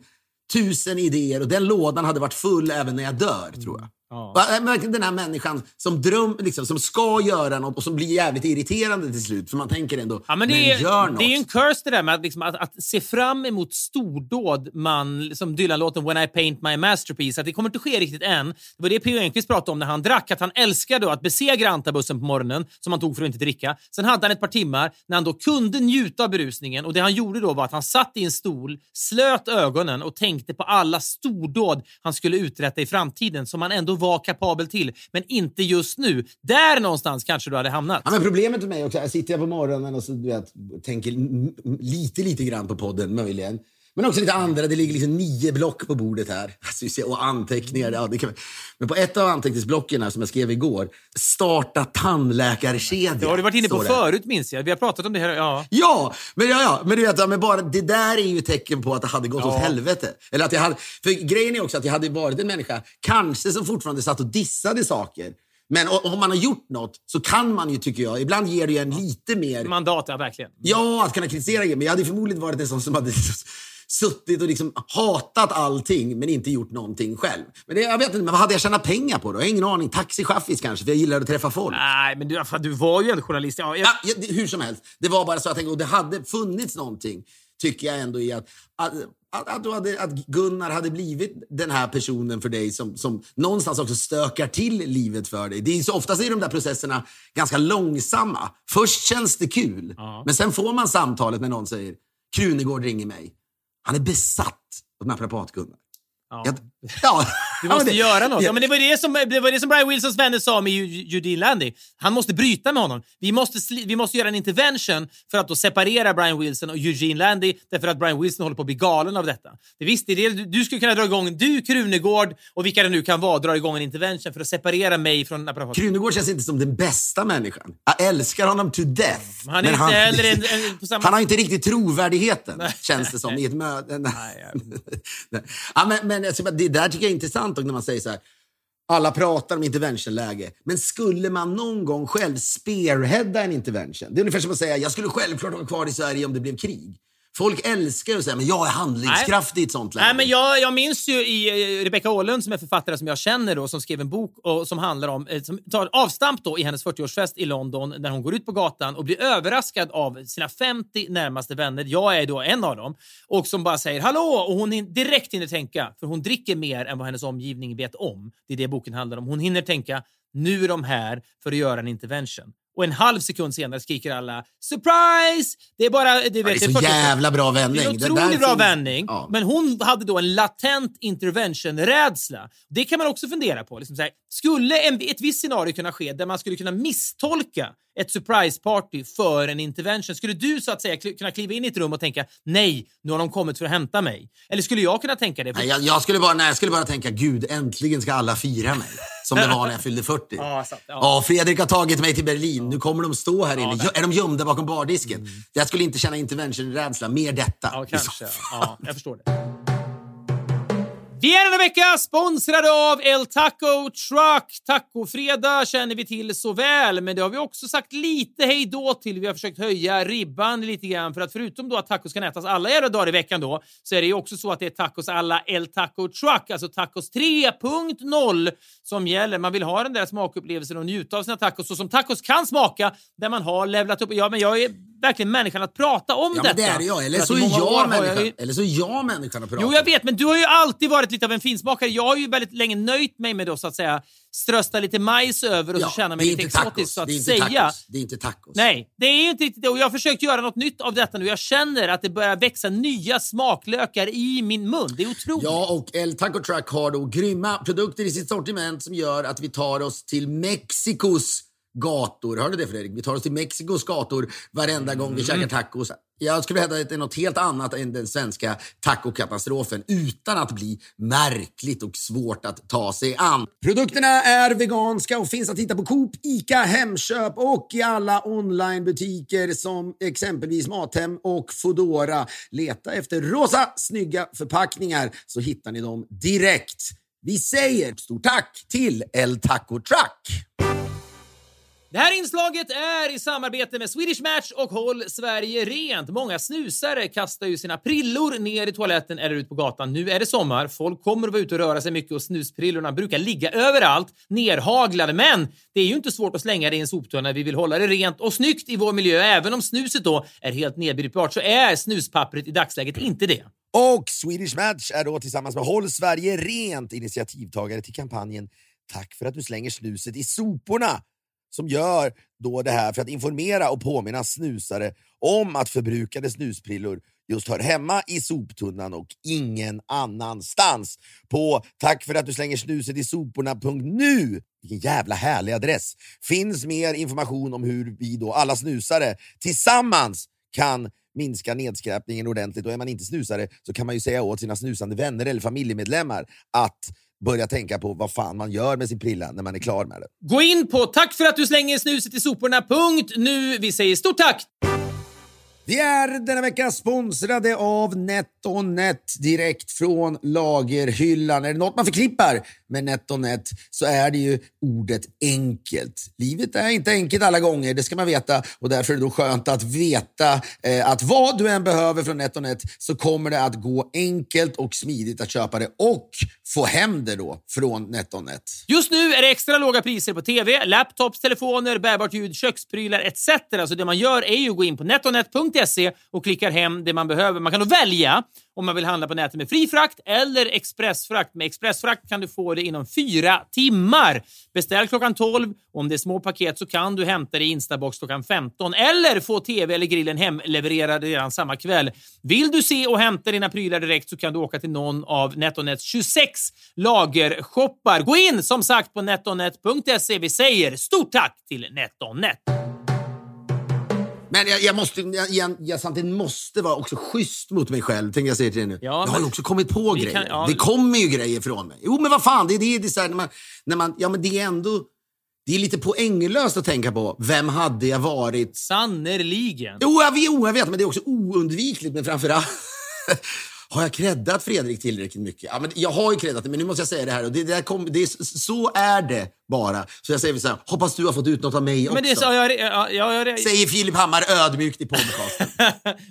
tusen idéer och den lådan hade varit full även när jag dör, tror jag. Ja. Verkligen Den här människan som, dröm, liksom, som ska göra något och som blir jävligt irriterande till slut. För man tänker ändå, Ja, men det, är, gör något. det är en curse det där med att, liksom, att, att se fram emot stordåd, man, som Dylan-låten When I paint my masterpiece, att det kommer inte ske riktigt än. Det var det P.O. Enquist pratade om när han drack, att han älskade att besegra antabussen på morgonen, som han tog för att inte dricka. Sen hade han ett par timmar när han då kunde njuta av berusningen och det han gjorde då var att han satt i en stol, slöt ögonen och tänkte på alla stordåd han skulle uträtta i framtiden som han ändå var kapabel till, men inte just nu. Där någonstans kanske du hade hamnat. Ja, men problemet med mig också, jag sitter jag på morgonen och så, du vet, tänker lite, lite grann på podden möjligen. Men också lite andra. Det ligger liksom nio block på bordet här. Alltså, och anteckningar. Ja, det kan... Men på ett av anteckningsblocken här, som jag skrev igår, starta tandläkarkedja. Det har du varit inne på förut minns jag. Vi har pratat om det här. Ja. Ja, men, ja, ja, men du vet, ja, men bara, det där är ju tecken på att det hade gått åt helvete. Eller att jag hade, för grejen är också att jag hade varit en människa, kanske som fortfarande satt och dissade saker. Men om man har gjort något så kan man ju, tycker jag, ibland ger det en lite mer... Mandat, ja verkligen. Ja, att kunna kritisera grejer. Men jag hade förmodligen varit en sån som hade suttit och liksom hatat allting men inte gjort någonting själv. Men det, jag vet inte, men vad hade jag tjänat pengar på då? Jag har ingen aning. Taxichaffis kanske, för jag gillar att träffa folk. Nej, men du, fan, du var ju en journalist. Ja, jag, Ja, ja, hur som helst. Det var bara så att jag tänkte, och det hade funnits någonting, tycker jag ändå i att, att, att, att, du hade, att Gunnar hade blivit den här personen för dig som, som någonstans också stökar till livet för dig. Det är så oftast är de där processerna ganska långsamma. Först känns det kul, men sen får man samtalet när någon säger Krunegård ringer mig. Han är besatt av naprapat-Gunnar. Ja. Jag- Ja. Du Ja, måste men det- göra något. Ja. Ja, men det, var det, som, det var det som Brian Wilsons vänner sa med Eugene Landy. Han måste bryta med honom. Vi måste, vi måste göra en intervention för att då separera Brian Wilson och Eugene Landy därför att Brian Wilson håller på att bli galen av detta. Det visst, det du, du skulle kunna dra igång, du Krunegård och vilka det nu kan vara, dra igång en intervention för att separera mig från naprapat. Krunegård känns inte som den bästa människan. Jag älskar honom to death. Men han är inte heller en- en- samma- Han har inte riktigt trovärdigheten, känns det som, i ett möte. Nej. Nej. ja, men, men alltså, det där tycker jag är intressant intressant när man säger så här. Alla pratar om interventionläge, men skulle man någon gång själv spearheada en intervention? Det är ungefär som att säga, jag skulle självklart vara kvar i Sverige om det blev krig. Folk älskar att säga, men jag är handlingskraftig i ett sånt läge. Nej, men jag, jag minns ju i eh, Rebecca Åhlund som är författare som jag känner då, som skrev en bok och, som handlar om, eh, som tar avstamp då i hennes 40-årsfest i London när hon går ut på gatan och blir överraskad av sina 50 närmaste vänner. Jag är då en av dem och som bara säger hallå och hon direkt hinner tänka, för hon dricker mer än vad hennes omgivning vet om. Det är det boken handlar om. Hon hinner tänka, nu är de här för att göra en intervention. Och en halv sekund senare skriker alla “surprise”! Det är bara... Det, det är så 40 jävla bra det vändning. är en Det otroligt där bra finns- vändning, Ja. men hon hade då en latent intervention-rädsla. Det kan man också fundera på. Liksom här, skulle en, ett visst scenario kunna ske där man skulle kunna misstolka ett surprise-party för en intervention? Skulle du så att säga kunna kliva in i ett rum och tänka nej, nu har de kommit för att hämta mig? Eller skulle jag kunna tänka det? Nej, jag, jag, skulle bara, nej, jag skulle bara tänka, gud, äntligen ska alla fira mig. Som det var när jag fyllde 40. Ja, sant, ja. Ja, Fredrik har tagit mig till Berlin. Nu kommer de stå här inne. Är de gömda bakom bardisken? Jag skulle inte känna intervention-rädsla. Mer detta. Ja, kanske. jag förstår det. Vi är denna vecka sponsrade av El Taco Truck. Tacofredag känner vi till så väl, men det har vi också sagt lite hej då till. Vi har försökt höja ribban lite grann för att förutom då att tacos kan ätas alla jävla dagar i veckan då, så är det ju också så att det är tacos alla El Taco Truck, alltså tacos 3.0 som gäller. Man vill ha den där smakupplevelsen och njuta av sina tacos så som tacos kan smaka, där man har levlat upp. Ja, men jag är verkligen människan att prata om Ja, detta. men det är det jag. Eller så i är jag människan. ju- Eller så är jag människan att prata Jo, jag vet, men du har ju alltid varit lite av en finsmakare. Jag har ju väldigt länge nöjt mig med att så att säga strösta lite majs över och så känna mig lite exotisk så att det säga. Tacos. Det är inte tacos. Nej, det är ju inte riktigt det. Och jag har försökt göra något nytt av detta nu. Jag känner att det börjar växa nya smaklökar i min mun. Det är otroligt. Ja, och El Taco Truck har då grymma produkter i sitt sortiment som gör att vi tar oss till Mexikos gator. Hörde du det Fredrik? Vi tar oss till Mexikos gator varenda gång vi käkar tacos. Jag skulle hävda att det är något helt annat än den svenska tacokatastrofen utan att bli märkligt och svårt att ta sig an. Produkterna är veganska och finns att hitta på Coop, Ica, Hemköp och i alla onlinebutiker som exempelvis Mathem och Foodora. Leta efter rosa, snygga förpackningar så hittar ni dem direkt. Vi säger stort tack till El Taco Truck! Det här inslaget är i samarbete med Swedish Match och Håll Sverige Rent. Många snusare kastar ju sina prillor ner i toaletten eller ut på gatan. Nu är det sommar, folk kommer att vara ute och röra sig mycket och snusprillorna brukar ligga överallt, nerhaglade. Men det är ju inte svårt att slänga det i en soptunna. Vi vill hålla det rent och snyggt i vår miljö. Även om snuset då är helt nedbrytbart så är snuspappret i dagsläget inte det. Och Swedish Match är då tillsammans med Håll Sverige Rent initiativtagare till kampanjen Tack för att du slänger snuset i soporna som gör då det här för att informera och påminna snusare om att förbrukade snusprillor just hör hemma i soptunnan och ingen annanstans. På tack för att du slänger snuset i soporna.nu, vilken jävla härlig adress, finns mer information om hur vi då alla snusare tillsammans kan minska nedskräpningen ordentligt. Och är man inte snusare så kan man ju säga åt sina snusande vänner eller familjemedlemmar att börja tänka på vad fan man gör med sin prilla när man är klar med det. Gå in på tack för att du slänger snuset i soporna. Punkt nu. Vi säger stort tack! Vi är denna vecka sponsrade av NetOnNet direkt från lagerhyllan. Är det något man förknippar med NetOnNet så är det ju ordet enkelt. Livet är inte enkelt alla gånger, det ska man veta och därför är det då skönt att veta eh, att vad du än behöver från NetOnNet så kommer det att gå enkelt och smidigt att köpa det och få hem det då från NetOnNet. Just nu är det extra låga priser på TV, laptops, telefoner, bärbart ljud, köksprylar etc. Så det man gör är ju att gå in på Hemnet.se och klickar hem det man behöver. Man kan då välja om man vill handla på nätet med fri frakt eller expressfrakt. Med expressfrakt kan du få det inom fyra timmar. Beställ klockan 12 och om det är små paket så kan du hämta det i Instabox klockan 15 eller få TV eller grillen hemlevererad redan samma kväll. Vill du se och hämta dina prylar direkt så kan du åka till någon av NetOnNets 26 lagershoppar. Gå in som sagt på netonet.se. Vi säger stort tack till NetOnNet. Men jag, jag måste, jag, jag, jag samtidigt måste vara också schysst mot mig själv. Tänker jag säga till dig nu. Ja, jag har ju också kommit på grejer. kan- ja. Det kommer ju grejer från mig. Jo, men vad fan, det är det. det är så här, när man, när man, ja, men det är ändå... Det är lite poänglöst att tänka på. Vem hade jag varit? Sannerligen. Jo, jag vet, jo, jag vet men det är också oundvikligt. Men framförallt... Har jag creddat Fredrik tillräckligt mycket? Ja, men jag har ju creddat det, men nu måste jag säga det här. Och det, det kom, det är, så är det bara. Så jag säger så här, hoppas du har fått ut något av mig också. Men det sa jag, ja, jag, jag, Säger Filip Hammar ödmjukt i podcasten.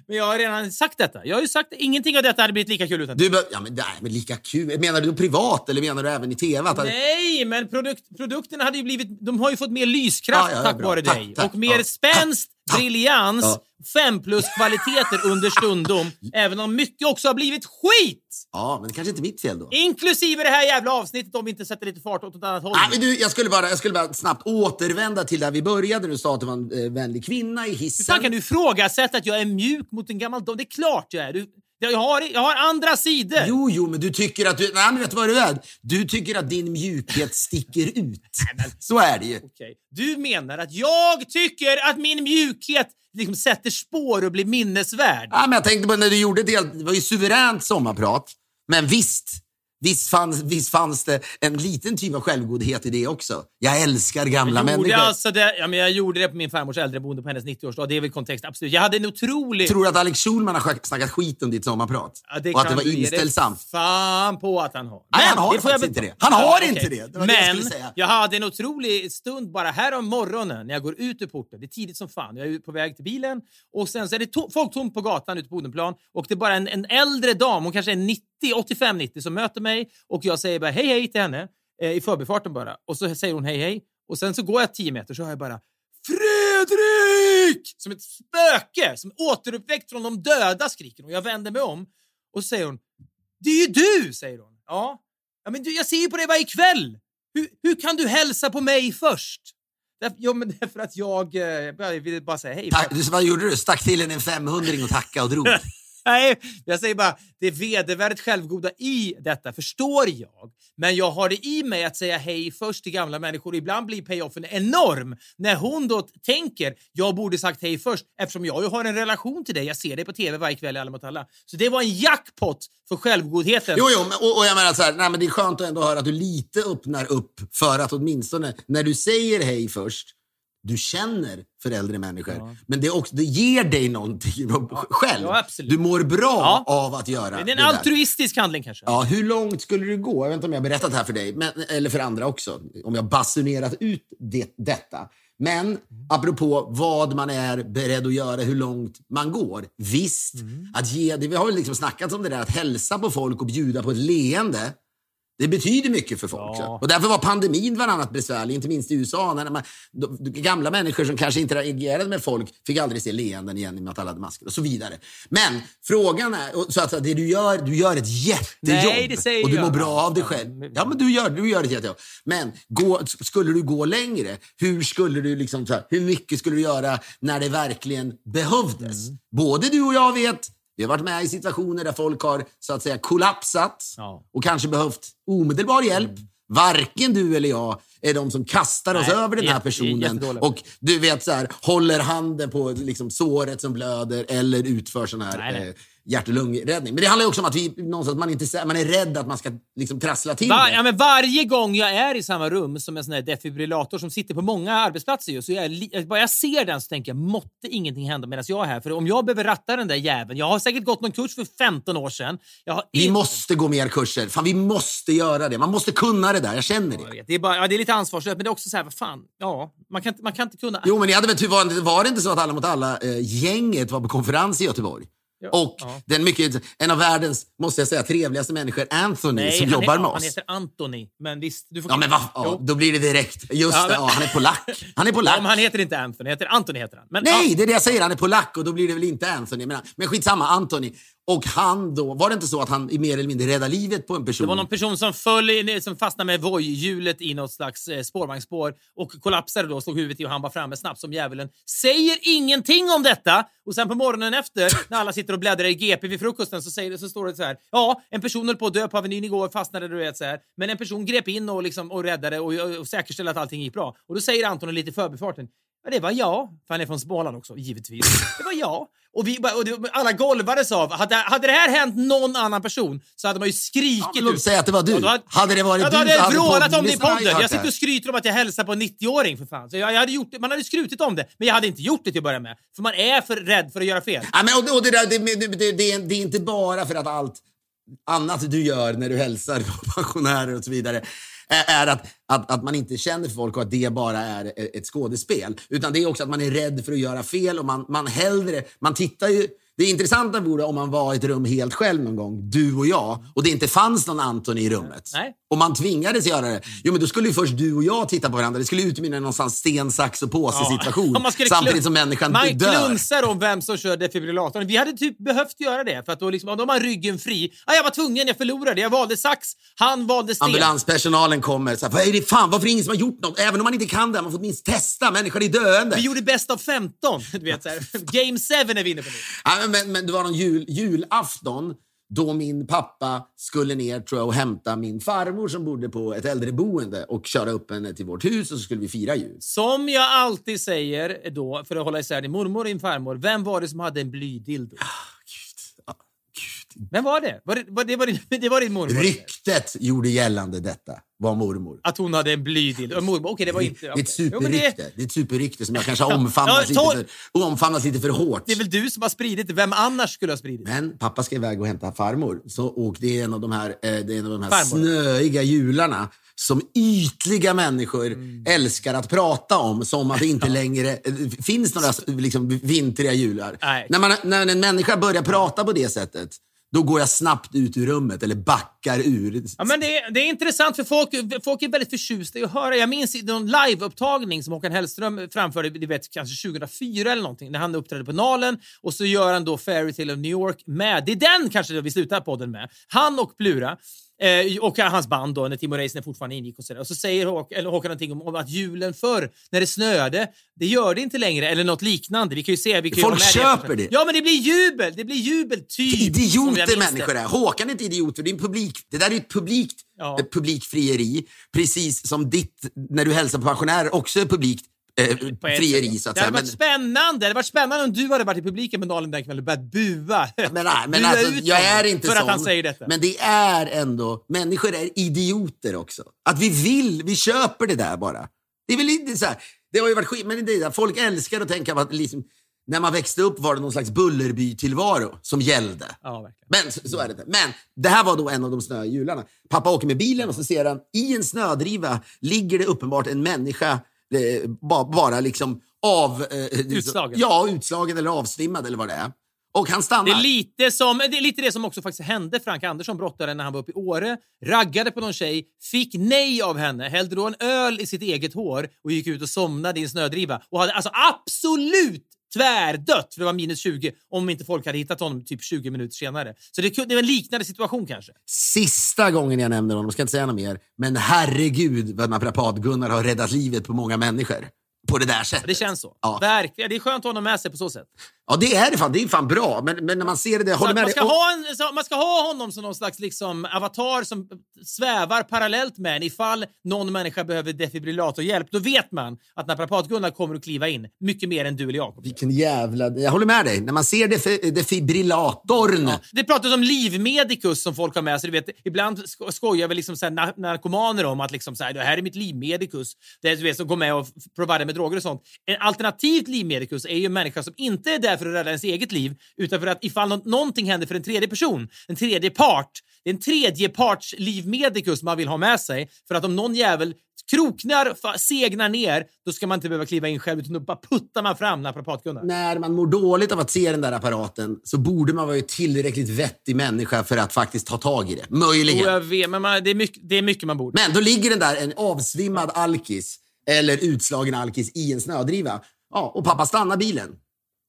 men jag har redan sagt detta. Jag har ju sagt ingenting av detta hade blivit lika kul utan Du, ja, men, nej, men lika kul. Menar du privat eller menar du även i tv? Att, Nej, men produkt, produkterna hade ju blivit... De har ju fått mer lyskraft ja, ja, tack bra. vare Tack, dig. tack. och mer Ja. spänst, briljans, Ja. fem plus-kvaliteter understundom. även om mycket också har blivit skit! Ja, men det kanske inte är mitt fel då. Inklusive det här jävla avsnittet om vi inte sätter lite fart åt ett annat håll. Nej, men du, jag, skulle bara, jag skulle bara snabbt återvända till där vi började. Du sa att du var en eh, vänlig kvinna i Hur hissen. fan kan du ifrågasätta att jag är mjuk mot en gammal dam? Det är klart jag är. Du, jag, har, jag har andra sidor. Jo, jo, men du tycker att du... Nej, men vet du vad du är? Du tycker att din mjukhet sticker ut. Så är det ju. Okej. Du menar att jag tycker att min mjukhet liksom sätter spår och blir minnesvärd? Ja, men jag tänkte på när du gjorde det. Det var ju suveränt sommarprat. Men visst, visst fanns, visst fanns det en liten typ av självgodhet i det också. Jag älskar gamla Jag människor. alltså det, ja, men jag gjorde det på min farmors äldreboende på hennes 90-årsdag. Det är väl kontext, absolut. Jag hade en otrolig... Tror du att Alex Schulman har snackat skit om ditt sommarprat? Ja, och att det var inställsamt? fan på att han har. Nej, han har det jag faktiskt väl- inte det. Han har Ja, inte det. Det var det jag Men jag hade en otrolig stund bara här om morgonen när jag går ut ur porten. Det är tidigt som fan. Jag är på väg till bilen och sen så är det to- folk tomt på gatan ute på Odenplan och det är bara en, en äldre dam, hon kanske är 90, 85-90, som möter mig och jag säger bara hej hej till henne eh, i förbifarten bara och så säger hon hej hej och sen så går jag 10 meter så hör jag bara Fredrik! Som ett spöke som återuppväckt från de döda skriker hon. Jag vänder mig om och så säger hon det är ju du, säger hon. Ja, ja men du, jag ser ju på dig varje kväll. Hur, hur kan du hälsa på mig först? Därför, ja, men därför att jag, eh, jag ville bara säga hej. Tack, du, vad gjorde du? Stack till en en 500 och tacka och drog. Nej, jag säger bara det är vedervärdigt självgoda i detta, förstår jag. Men jag har det i mig att säga hej först till gamla människor. Ibland blir payoffen enorm när hon då tänker jag borde sagt hej först eftersom jag ju har en relation till dig. Jag ser dig på tv varje kväll i Alla mot alla. Så det var en jackpot för självgodheten. Jo, jo, men, och, och jag menar så här, nej, men det är skönt att ändå höra att du lite öppnar upp för att åtminstone när du säger hej först, du känner för äldre människor. Men det, är också, det ger dig någonting själv. ja, du mår bra Ja. av att göra det är en det där. altruistisk handling kanske. Ja, hur långt skulle du gå? Jag vet inte om jag har berättat det här för dig, men, eller för andra också. Om jag basunerat ut det, detta. Men apropå vad man är beredd att göra, hur långt man går. Visst, att ge, det, vi har ju liksom snackat om det där att hälsa på folk och bjuda på ett leende. Det betyder mycket för folk. Ja. Och därför var pandemin bland annat besvärlig, inte minst i USA. När man, gamla människor som kanske interagerade med folk fick aldrig se leenden igen i och med att alla hade masker och så vidare. Men frågan är, så att det du gör, du gör ett jättejobb. Nej, det säger och du jag. mår bra av det själv. Ja, men du gör, du gör ett jättejobb. Men gå, skulle du gå längre, hur skulle du liksom, här, hur mycket skulle du göra när det verkligen behövdes? Mm. Både du och jag vet vi har varit med i situationer där folk har så att säga kollapsat Ja. Mm. och kanske behövt omedelbar hjälp. Varken du eller jag är de som kastar oss Nej, över den här personen och du vet så här, håller handen på liksom, såret som blöder eller utför sån här nej. Eh, hjärt och lungräddning. Men det handlar också om att vi, någonstans, man, inte, man är rädd att man ska liksom, trassla till Va, det. ja, men varje gång jag är i samma rum som en sån här defibrillator som sitter på många arbetsplatser ju, så är jag, bara jag ser den så tänker jag måtte ingenting hända medan jag är här. För om jag behöver ratta den där jäveln, jag har säkert gått någon kurs för 15 år sedan. Vi inte- måste gå mer kurser. Fan, vi måste göra det. Man måste kunna det där. Jag känner det. vet, Det är, bara, ja, det är lite ansvarslöst, men det är också så här, vad fan, ja, man kan, man kan inte kunna... Jo, men ni hade väl tur, var, det- var det inte så att Alla mot alla-gänget var på konferens i Göteborg? Och ja. den mycket, en av världens, måste jag säga, trevligaste människor, Anthony, som han jobbar är, med Han oss. heter Anthony, men visst. Du får Ja, men va? Ja, då blir det direkt. Just Ja, det, men- ja, han är polack. Han är polack. Ja, men han heter inte Anthony, han heter Anthony. Heter han. Men, Nej, det är det jag säger. Han är polack och då blir det väl inte Anthony. Men, men skitsamma, Anthony. Och han då, var det inte så att han mer eller mindre räddade livet på en person? Det var någon person som föll in, som fastnade med vojhjulet i något slags eh, spårvagnsspår och kollapsade då, slog huvudet i och han var framme snabbt som djävulen. Säger ingenting om detta! Och sen på morgonen efter, när alla sitter och bläddrar i GP vid frukosten, så, säger så står det så här. Ja, en person höll på att dö på Avenyn igår, fastnade du vet så här. Men en person grep in och, liksom, och räddade och, och, och säkerställde att allting gick bra. Och då säger Anton lite i förbifarten. Ja, det var jag. För han är från Småland också, givetvis. Det var jag. Och, vi, och det, alla golvades av. Hade, hade det här hänt någon annan person så hade man ju skrikit Ja, ut. säga att det var du. Hade- hade det varit Ja, du hade jag vrålat om det i podden. Jag sitter och skryter om att jag hälsar på en 90-åring för fan. Så jag, jag hade gjort det, man hade skrutit om det, men jag hade inte gjort det till att börja med. För man är för rädd för att göra fel. Ja, men, och, och det, där, det, det, det, det är inte bara för att allt annat du gör när du hälsar på pensionärer och så vidare är att, att, att man inte känner för folk och att det bara är ett skådespel. Utan det är också att man är rädd för att göra fel och man, man hellre... Man tittar ju... Det intressanta vore om man var i ett rum helt själv någon gång, du och jag, och det inte fanns någon Anton i rummet. Nej. Och man tvingades göra det. Jo, men då skulle ju först du och jag titta på varandra. Det skulle utmynna i någonstans sten, sax och påse-situation. Man skulle Samtidigt som människan Man dör. klunsar om vem som kör defibrillatorn. Vi hade typ behövt göra det, för att då, liksom, om de har ryggen fri. Ah, jag var tvungen, jag förlorade. Jag valde sax, han valde sten. Ambulanspersonalen kommer. Så här, vad är det fan? Varför är det ingen som har gjort något? Även om man inte kan det, man får minst testa. Människan är döende. Vi gjorde bäst av 15. Du vet, så här. Game 7 är vi inne på nu. Men, men det var någon jul, julafton då min pappa skulle ner tror jag, och hämta min farmor som bodde på ett äldreboende och köra upp henne till vårt hus och så skulle vi fira jul. Som jag alltid säger då, för att hålla isär din mormor och din farmor. Vem var det som hade en blydildo? Vem var det? Var det, var det, var din, det var din mormor? Ryktet gjorde gällande detta, var mormor. Att hon hade en blydildo? Och Mormor, okej det var Det, inte... det är ett okej. Jo, superrykte. Det är ett superrykte som jag kanske har omfamnat, Ja, lite, för, lite för hårt. Det är väl du som har spridit det? Vem annars skulle ha spridit det? Men pappa ska iväg och hämta farmor. Så, och det är en av de här, eh, det är en av de här Farmor. snöiga jularna som ytliga människor Mm. älskar att prata om som att det inte längre eh, finns några liksom, vintriga jular. Nej. När, man, när en människa börjar prata på det sättet, då går jag snabbt ut ur rummet eller backar ur. Ja, men det, är, det är intressant för folk, folk är väldigt förtjusta i att höra. Jag minns någon liveupptagning som Håkan Hellström framförde, du vet, kanske 2004 eller någonting, när han uppträdde på Nalen och så gör han då Fairy Tale of New York med. Det är den kanske vi slutar podden med. Han och Plura. Eh, och hans band då, när Timo Räisänen fortfarande ingick och sådär. Och så säger Håk, eller Håkan någonting om, om att julen förr, när det snöade, det gör det inte längre. Eller något liknande. Vi kan ju se... Vi kan ju Folk köper det. Ja, men det blir jubel! Det blir jubel, typ. Idioter människor är. Håkan är inte idiot, för det är en publik. Det där är ett publikt Ja. publikfrieri. Precis som ditt, när du hälsar på pensionärer, också är publikt eh, frieri. Så att det säga. hade Men, varit spännande. Det hade varit spännande om du hade varit i publiken med Nalen den kvällen och börjat bua. men, nej, men Bua alltså, ut jag är inte För sån. att han säger detta. Men det är ändå, människor är idioter också. Att vi vill, vi köper det där bara. Det är väl inte så här, det har ju varit skit, men det är det där, folk älskar att tänka på att liksom, när man växte upp var det någon slags Bullerby-tillvaro som gällde. Ja. Men så, så är det inte. Men det här var då en av de snöa jularna. Pappa åker med bilen och så ser han i en snödriva ligger det uppenbart en människa bara, bara liksom av... Eh, liksom- Utslagen. Ja, utslagen eller avsvimmad eller vad det är. Och han stannar. Det är, lite som, det är lite det som också faktiskt hände Frank Andersson, brottaren, när han var uppe i Åre. Raggade på någon tjej, fick nej av henne, hällde då en öl i sitt eget hår och gick ut och somnade i en snödriva. Och hade alltså absolut tvärdött, för det var minus 20, om inte folk hade hittat honom typ 20 minuter senare. Så det, det var en liknande situation kanske. Sista gången jag nämner honom, ska inte säga något mer, men herregud vad naprapat-Gunnar har räddat livet på många människor. På det där sättet. Det känns så. Ja. Verkligen. Det är skönt att ha honom med sig på så sätt. Ja, det är det fan. Det är fan bra. Men, men när man ser det, jag håller med man, dig. ska Och- ha en, så man ska ha honom som någon slags liksom avatar som svävar parallellt med en. Ifall någon människa behöver defibrillatorhjälp, då vet man att naprapat-Gunnar kommer att kliva in. Mycket mer än du eller jag. Vilken jävla... Jag håller med dig. När man ser defi- defibrillatorn. Det pratas om livmedicus som folk har med sig. Du vet, ibland sko- skojar väl liksom så här na- narkomaner om att liksom så här, det här är mitt livmedicus. Det är, du vet, som går med och provider med droger och sånt. En alternativt livmedicus är ju en människa som inte är där för att rädda ens eget liv, utan för att ifall nå- någonting händer för en tredje person, en tredje part, det är en tredje parts livmedicus man vill ha med sig. För att om någon jävel kroknar, segnar ner, då ska man inte behöva kliva in själv, utan då bara puttar man fram naprapat-Gunnar. När man mår dåligt av att se den där apparaten så borde man vara tillräckligt vettig människa för att faktiskt ta tag i det. Möjligen. Jag vet, men man, det, är mycket, det är mycket man borde. Men då ligger den där, en avsvimmad alkis eller utslagen alkis i en snödriva. Ja, och pappa stannar bilen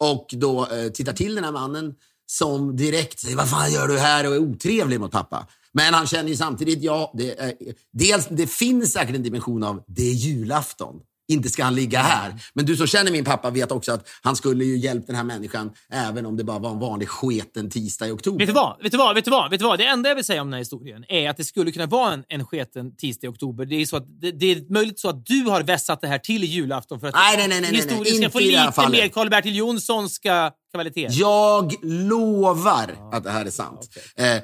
och då eh, tittar till den här mannen som direkt säger vad fan gör du här och är otrevlig mot pappa. Men han känner ju samtidigt, ja, det, eh, dels, det finns säkert en dimension av det är julafton. Inte ska han ligga här. Men du som känner min pappa vet också att han skulle ju hjälpt den här människan även om det bara var en vanlig sketen tisdag i oktober. Vet du vad? Vet du vad? Vet du vad? Vet du vad? Det enda jag vill säga om den här historien är att det skulle kunna vara en, en sketen tisdag i oktober. Det är, så att, det, det är möjligt så att du har vässat det här till julafton för att Nej, nej, nej, nej, nej, historien ska få lite mer Karl-Bertil Jonssonska kvalitet. Jag lovar att det här är sant. Eh,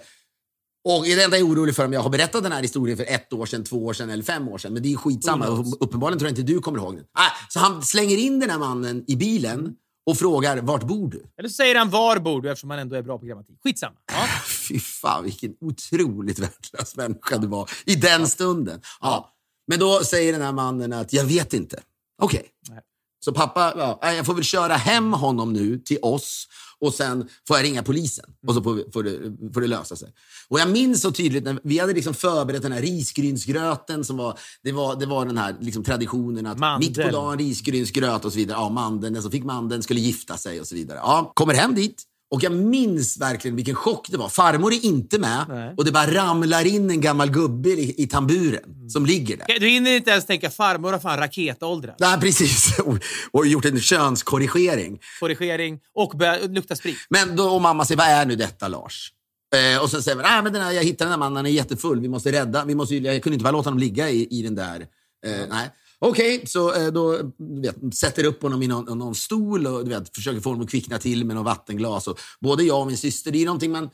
och det enda jag är orolig för om jag har berättat den här historien för ett år sedan, två år sedan eller fem år sedan. Men det är skitsamma. Knows? Uppenbarligen tror jag inte du kommer ihåg den. Ah, så han slänger in den här mannen i bilen och frågar vart bor du? Eller så säger han var bor du eftersom han ändå är bra på grammatik. Skitsamma. Ja. Fy fan vilken otroligt värdelös människa du var i den stunden. Ja. Men då säger den här mannen att jag vet inte. Okej. Nej. Så pappa, ja, jag får väl köra hem honom nu till oss och sen får jag ringa polisen och så får, vi, får, det, får det lösa sig. Och jag minns så tydligt när vi hade liksom förberett den här risgrynsgröten som var, det var, det var den här liksom traditionen att Mandel. mitt på dagen risgrynsgröt och så vidare. Ja, mandeln, den som fick mandeln skulle gifta sig och så vidare. Ja, kommer hem dit. Och jag minns verkligen vilken chock det var. Farmor är inte med Nej. och det bara ramlar in en gammal gubbe i, i tamburen som ligger där. Du hinner inte ens tänka farmor har fan raketåldrar. Nej, precis. Och, och gjort en könskorrigering. Korrigering och börja lukta sprit. Men då och mamma säger, vad är nu detta Lars? Eh, och sen säger man, ah, men den här, jag hittade den här mannen, han är jättefull, vi måste rädda, vi måste, jag kunde inte bara låta honom ligga i, i den där. Eh, nej. Okej, så eh, då vet, sätter upp honom i någon, någon stol och du vet, försöker få honom att kvickna till med någon vattenglas. Och både jag och min syster, det är någonting man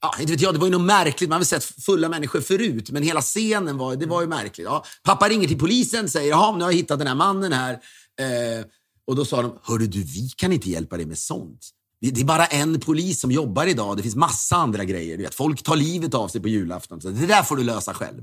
Ja, inte vet jag, det var ju något märkligt. Man har väl sett fulla människor förut, men hela scenen var, det var ju märkligt. Ja, pappa ringer till polisen säger jaha, nu har jag hittat den här mannen här. Eh, och då sa de, hörru du, vi kan inte hjälpa dig med sånt. Det det är bara en polis som jobbar idag. Det finns massa andra grejer. Du vet, folk tar livet av sig på julafton. Så det där får du lösa själv.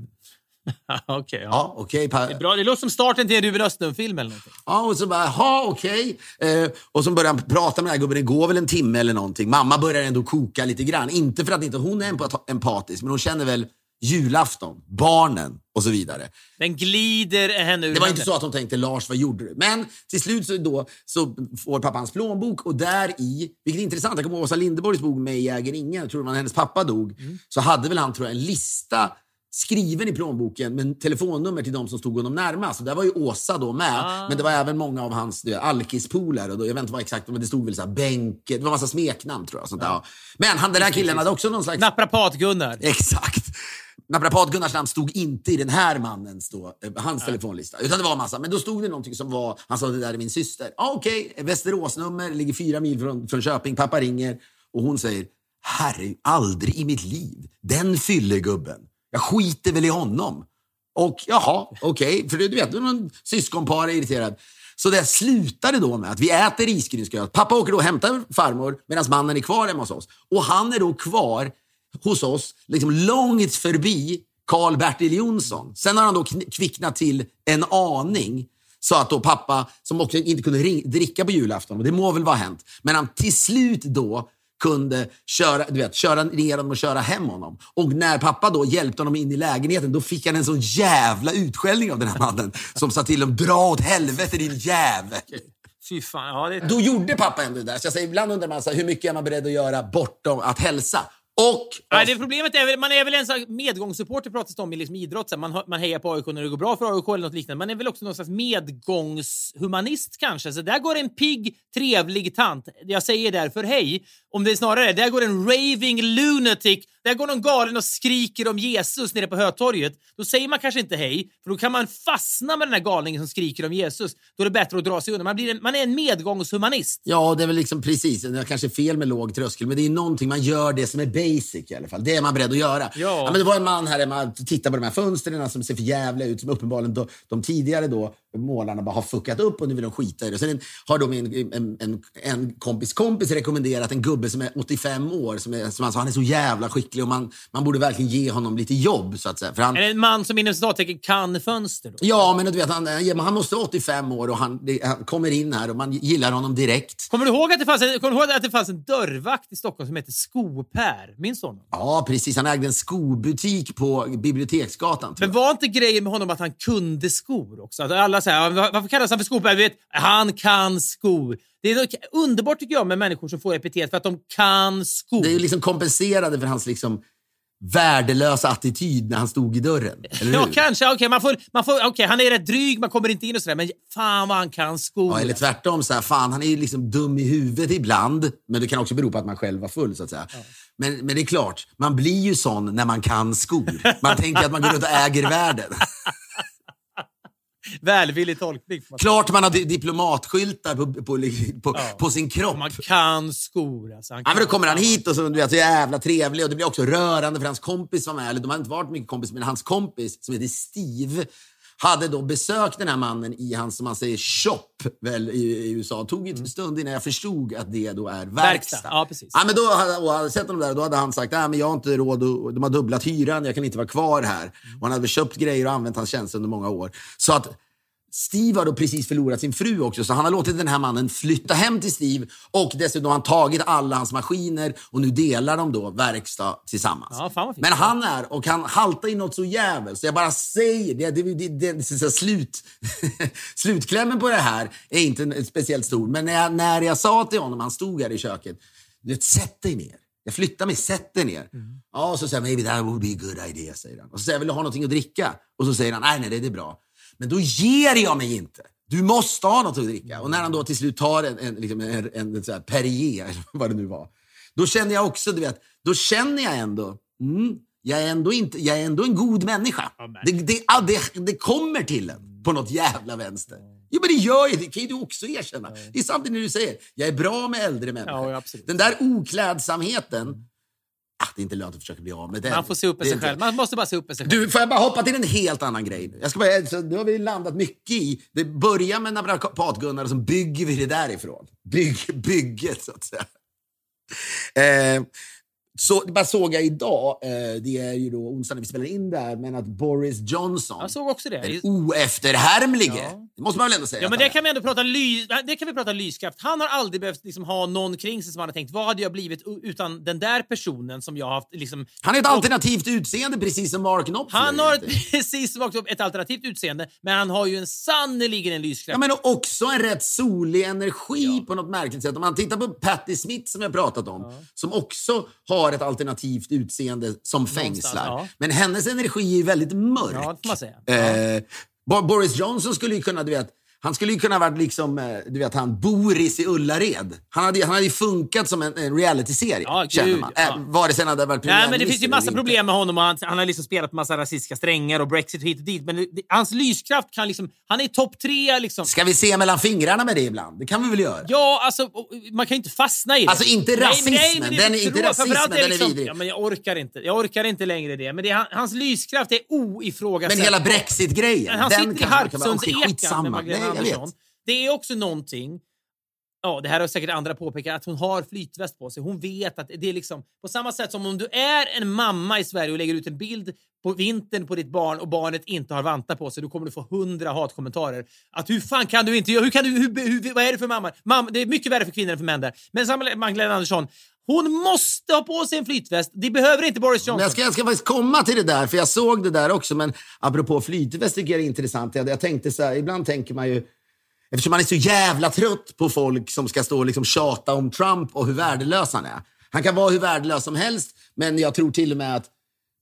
Okej, ja. Ja, okej. pa- Det, är bra. det låter som starten till en Ruben Östlund-film eller någonting. Ja, och så bara, jaha, okej. Eh, och så börjar han prata med den här gubben. Det går väl en timme eller någonting. Mamma börjar ändå koka lite grann. Inte för att inte hon är empat- empatisk, men hon känner väl julafton, barnen och så vidare. Den glider henne ur Det var inte så att hon tänkte, Lars, vad gjorde du? Men till slut så, då, så får pappa hans plånbok och där i, vilket är intressant, jag kommer ihåg Åsa Linderborgs bok Mig äger ingen, jag tror det var när hennes pappa dog, så hade väl han tror jag, en lista skriven i plånboken med telefonnummer till de som stod honom närmast. Och där var ju Åsa då med, Ah. men det var även många av hans alkispolare. Jag vet inte vad exakt, men det stod väl så här, Bänke, det var massa smeknamn tror jag. Sånt där. Ja. Men han, den här killen hade också någon slags... Naprapat-Gunnar. Exakt. Naprapat-Gunnars namn stod inte i den här mannens då, eh, hans telefonlista. Utan det var en massa. Men då stod det någonting som var, han sa det där är min syster. Ah, Okej, Västeråsnummer, ligger fyra mil från, från Köping. Pappa ringer och hon säger, herre, aldrig i mitt liv. Den fyllegubben. Jag skiter väl i honom. Och jaha, okej. För du vet, någon syskonpar är irriterad. Så det slutade då med att vi äter risgrynsgröt. Pappa åker då och hämtar farmor medan mannen är kvar hemma hos oss. Och han är då kvar hos oss, liksom långt förbi Karl-Bertil Jonsson. Sen har han då kvicknat till en aning. Så att då pappa, som också inte kunde dricka på julafton, och det må väl vara hänt, men han till slut då kunde köra, du vet, köra ner honom och köra hem honom. Och när pappa då hjälpte honom in i lägenheten, då fick han en sån jävla utskällning av den här mannen som sa till honom, dra åt helvete din jävel. Fy fan. Ja, det... Då gjorde pappa ändå det där. Så jag säger, ibland undrar man så här, hur mycket är man beredd att göra bortom att hälsa? Och... Nej, det problemet är väl, man är väl en medgångssupporter pratas det om i liksom idrott. Man, man hejar på AIK när det går bra för AIK eller något liknande. Man är väl också någon slags medgångshumanist kanske. Så där går en pigg, trevlig tant. Jag säger därför hej. Om det är snarare där går en raving lunatic. Där går någon galen och skriker om Jesus nere på Hötorget. Då säger man kanske inte hej, för då kan man fastna med den här galningen som skriker om Jesus. Då är det bättre att dra sig undan. Man, blir en, man är en medgångshumanist. Ja, det är väl liksom precis. Det är kanske fel med låg tröskel, men det är någonting man gör det som är basic i alla fall. Det är man beredd att göra. Ja. men det var en man här hemma, titta på de här fönstren som ser för jävla ut, som uppenbarligen då, de tidigare då, målarna bara har fuckat upp och nu vill de skita i det. Sen har då min, en, en, en kompis kompis rekommenderat en gubbe som är 85 år, som, är, som han sa, han är så jävla skicklig och man, man borde verkligen ge honom lite jobb så att säga. För han, Är det en man som inom citattecken kan fönster? Då? Ja, men du vet, han, han måste vara 85 år och han, det, han kommer in här och man gillar honom direkt. Kommer du ihåg att det fanns en, kommer du ihåg att det fanns en dörrvakt i Stockholm som hette Skopär? Minns du honom? Ja, precis. Han ägde en skobutik på Biblioteksgatan. Men var inte grejen med honom att han kunde skor också? Att alla säger, "Ja, varför kallas han för skopär? Du vet, han kan skor. Det är underbart tycker jag med människor som får epitet för att de kan skor. Det är liksom kompenserade för hans liksom värdelösa attityd när han stod i dörren. Ja, kanske. Okej, man får, man får, okej, han är rätt dryg, man kommer inte in och sådär. Men fan vad han kan skor. Ja, eller tvärtom. Så här, fan, han är ju liksom dum i huvudet ibland. Men det kan också bero på att man själv var full. så att säga. Men, men det är klart, man blir ju sån när man kan skor. Man tänker att man går runt och äger världen. Välvillig tolkning. man. Klart man har di- diplomatskyltar på, på, på, Ja. på sin kropp. Man kan skor. Alltså. Han Ja, men då kan- kommer han hit och så, du vet, så jävla trevlig och det blir också rörande för hans kompis var med. Eller de har inte varit mycket kompis, men hans kompis som heter Steve hade då besökt den här mannen i hans, som man säger, shop väl, i, i USA. Tog en stund innan jag förstod att det då är verkstad. Mm. Verkstad, ja, precis. Ja, men då hade, och hade sett honom där då hade han sagt att men jag har inte råd, och, de har dubblat hyran, jag kan inte vara kvar här. Mm. Och han hade köpt grejer och använt hans tjänst under många år. Så att Steve har då precis förlorat sin fru också, så han har låtit den här mannen flytta hem till Steve och dessutom har han tagit alla hans maskiner och nu delar de då verkstad tillsammans. Ja. Men han är, och han haltar in något så jävligt, så jag bara säger det, det, det, det, det så, slut, slutklämmen på det här är inte speciellt stor, men när jag, när jag sa till honom, han stod här i köket, du vet, sätt dig ner. Jag flyttar mig, sätt dig ner. Ja, och så säger han, maybe that would be a good idea, säger han. Och så säger jag, vill du ha någonting att dricka? Och så säger han, nej, nej, det är bra. Men då ger jag mig inte. Du måste ha något att dricka. Och när han då till slut tar en, en, liksom en, en, en så här Perrier, eller vad det nu var. Då känner jag också, du vet, då känner jag ändå, mm, jag, är ändå inte, jag är ändå en god människa. Det, det, det, det kommer till en på något jävla vänster. Jo, men det gör ju det. kan ju du också erkänna. Det är samtidigt när du säger, jag är bra med äldre människor. Ja. Den där oklädsamheten, ah, det är inte lönt att försöka bli av med den. Man får se upp med sig inte- själv. Man måste bara se upp med sig själv. du, får jag bara hoppa till en helt annan grej nu? Jag ska bara, så, nu har vi landat mycket i... Det börjar med naprapat-Gunnar och så bygger vi det därifrån. Bygg, bygget, så att säga. Eh, så, bara såg jag idag, eh, det är ju då onsdag när vi spelar in det här, men att Boris Johnson, Jag såg också det. den oefterhärmlige, Ja. det måste man väl ändå säga Ja, men det kan vi ändå prata, ly det kan vi prata lyskraft. Han har aldrig behövt liksom ha någon kring sig som han har tänkt, vad hade jag blivit utan den där personen som jag har haft liksom... Han är ett alternativt utseende, precis som Mark Knopfler. Han har ett, precis som också ett alternativt utseende, men han har ju en sannerligen en lyskraft. Ja, men också en rätt solig energi på något märkligt sätt. Om man tittar på Patti Smith som jag pratat om, som också har ett alternativt utseende som fängslar. ja. Men hennes energi är väldigt mörk. Ja, det får man säga. Eh, Bo- Boris Johnson skulle ju kunna, du vet, han skulle ju kunna varit liksom, eh, du vet han Boris i Ullared. Han hade, han hade ju funkat som en, en realityserie, Ja, känner man. ja. Eh, vare sig han hade varit Nej, men det finns ju massa problem med honom. Han, han har liksom spelat på massa rasistiska strängar och Brexit hit och dit. Men det, hans lyskraft kan liksom... Han är topp tre liksom. Ska vi se mellan fingrarna med det ibland? Det kan vi väl göra? Ja, alltså, man kan ju inte fastna i det. Alltså, inte Nej, men- rasismen. nej, men det Den är- inte rasismen, Framförallt den är liksom, vidrig. Ja, men jag orkar inte. Jag orkar inte längre det. Men det är, han- hans lyskraft är oifrågasatt. Men hela Brexit-grejen, Han den sitter i Harpsundsekan skitsamma. Andersson. Det är också någonting... Ja, det här har säkert andra påpekat, att hon har flytväst på sig. Hon vet att det är liksom på samma sätt som om du är en mamma i Sverige och lägger ut en bild på vintern på ditt barn och barnet inte har vantar på sig, då kommer du få hundra hatkommentarer. Att hur fan kan du inte? Hur kan du? Hur, hur, vad är det för mamma? mamma? Det är mycket värre för kvinnor än för män där. Men samma Magdalena Andersson, hon måste ha på sig en flytväst. Det behöver inte Boris Johnson. Men jag, ska, jag ska faktiskt komma till det där, för jag såg det där också. Men apropå flytväst tycker jag det är intressant. Jag, jag tänkte så här, ibland tänker man ju... Eftersom man är så jävla trött på folk som ska stå och liksom tjata om Trump och hur värdelös han är. Han kan vara hur värdelös som helst, men jag tror till och med att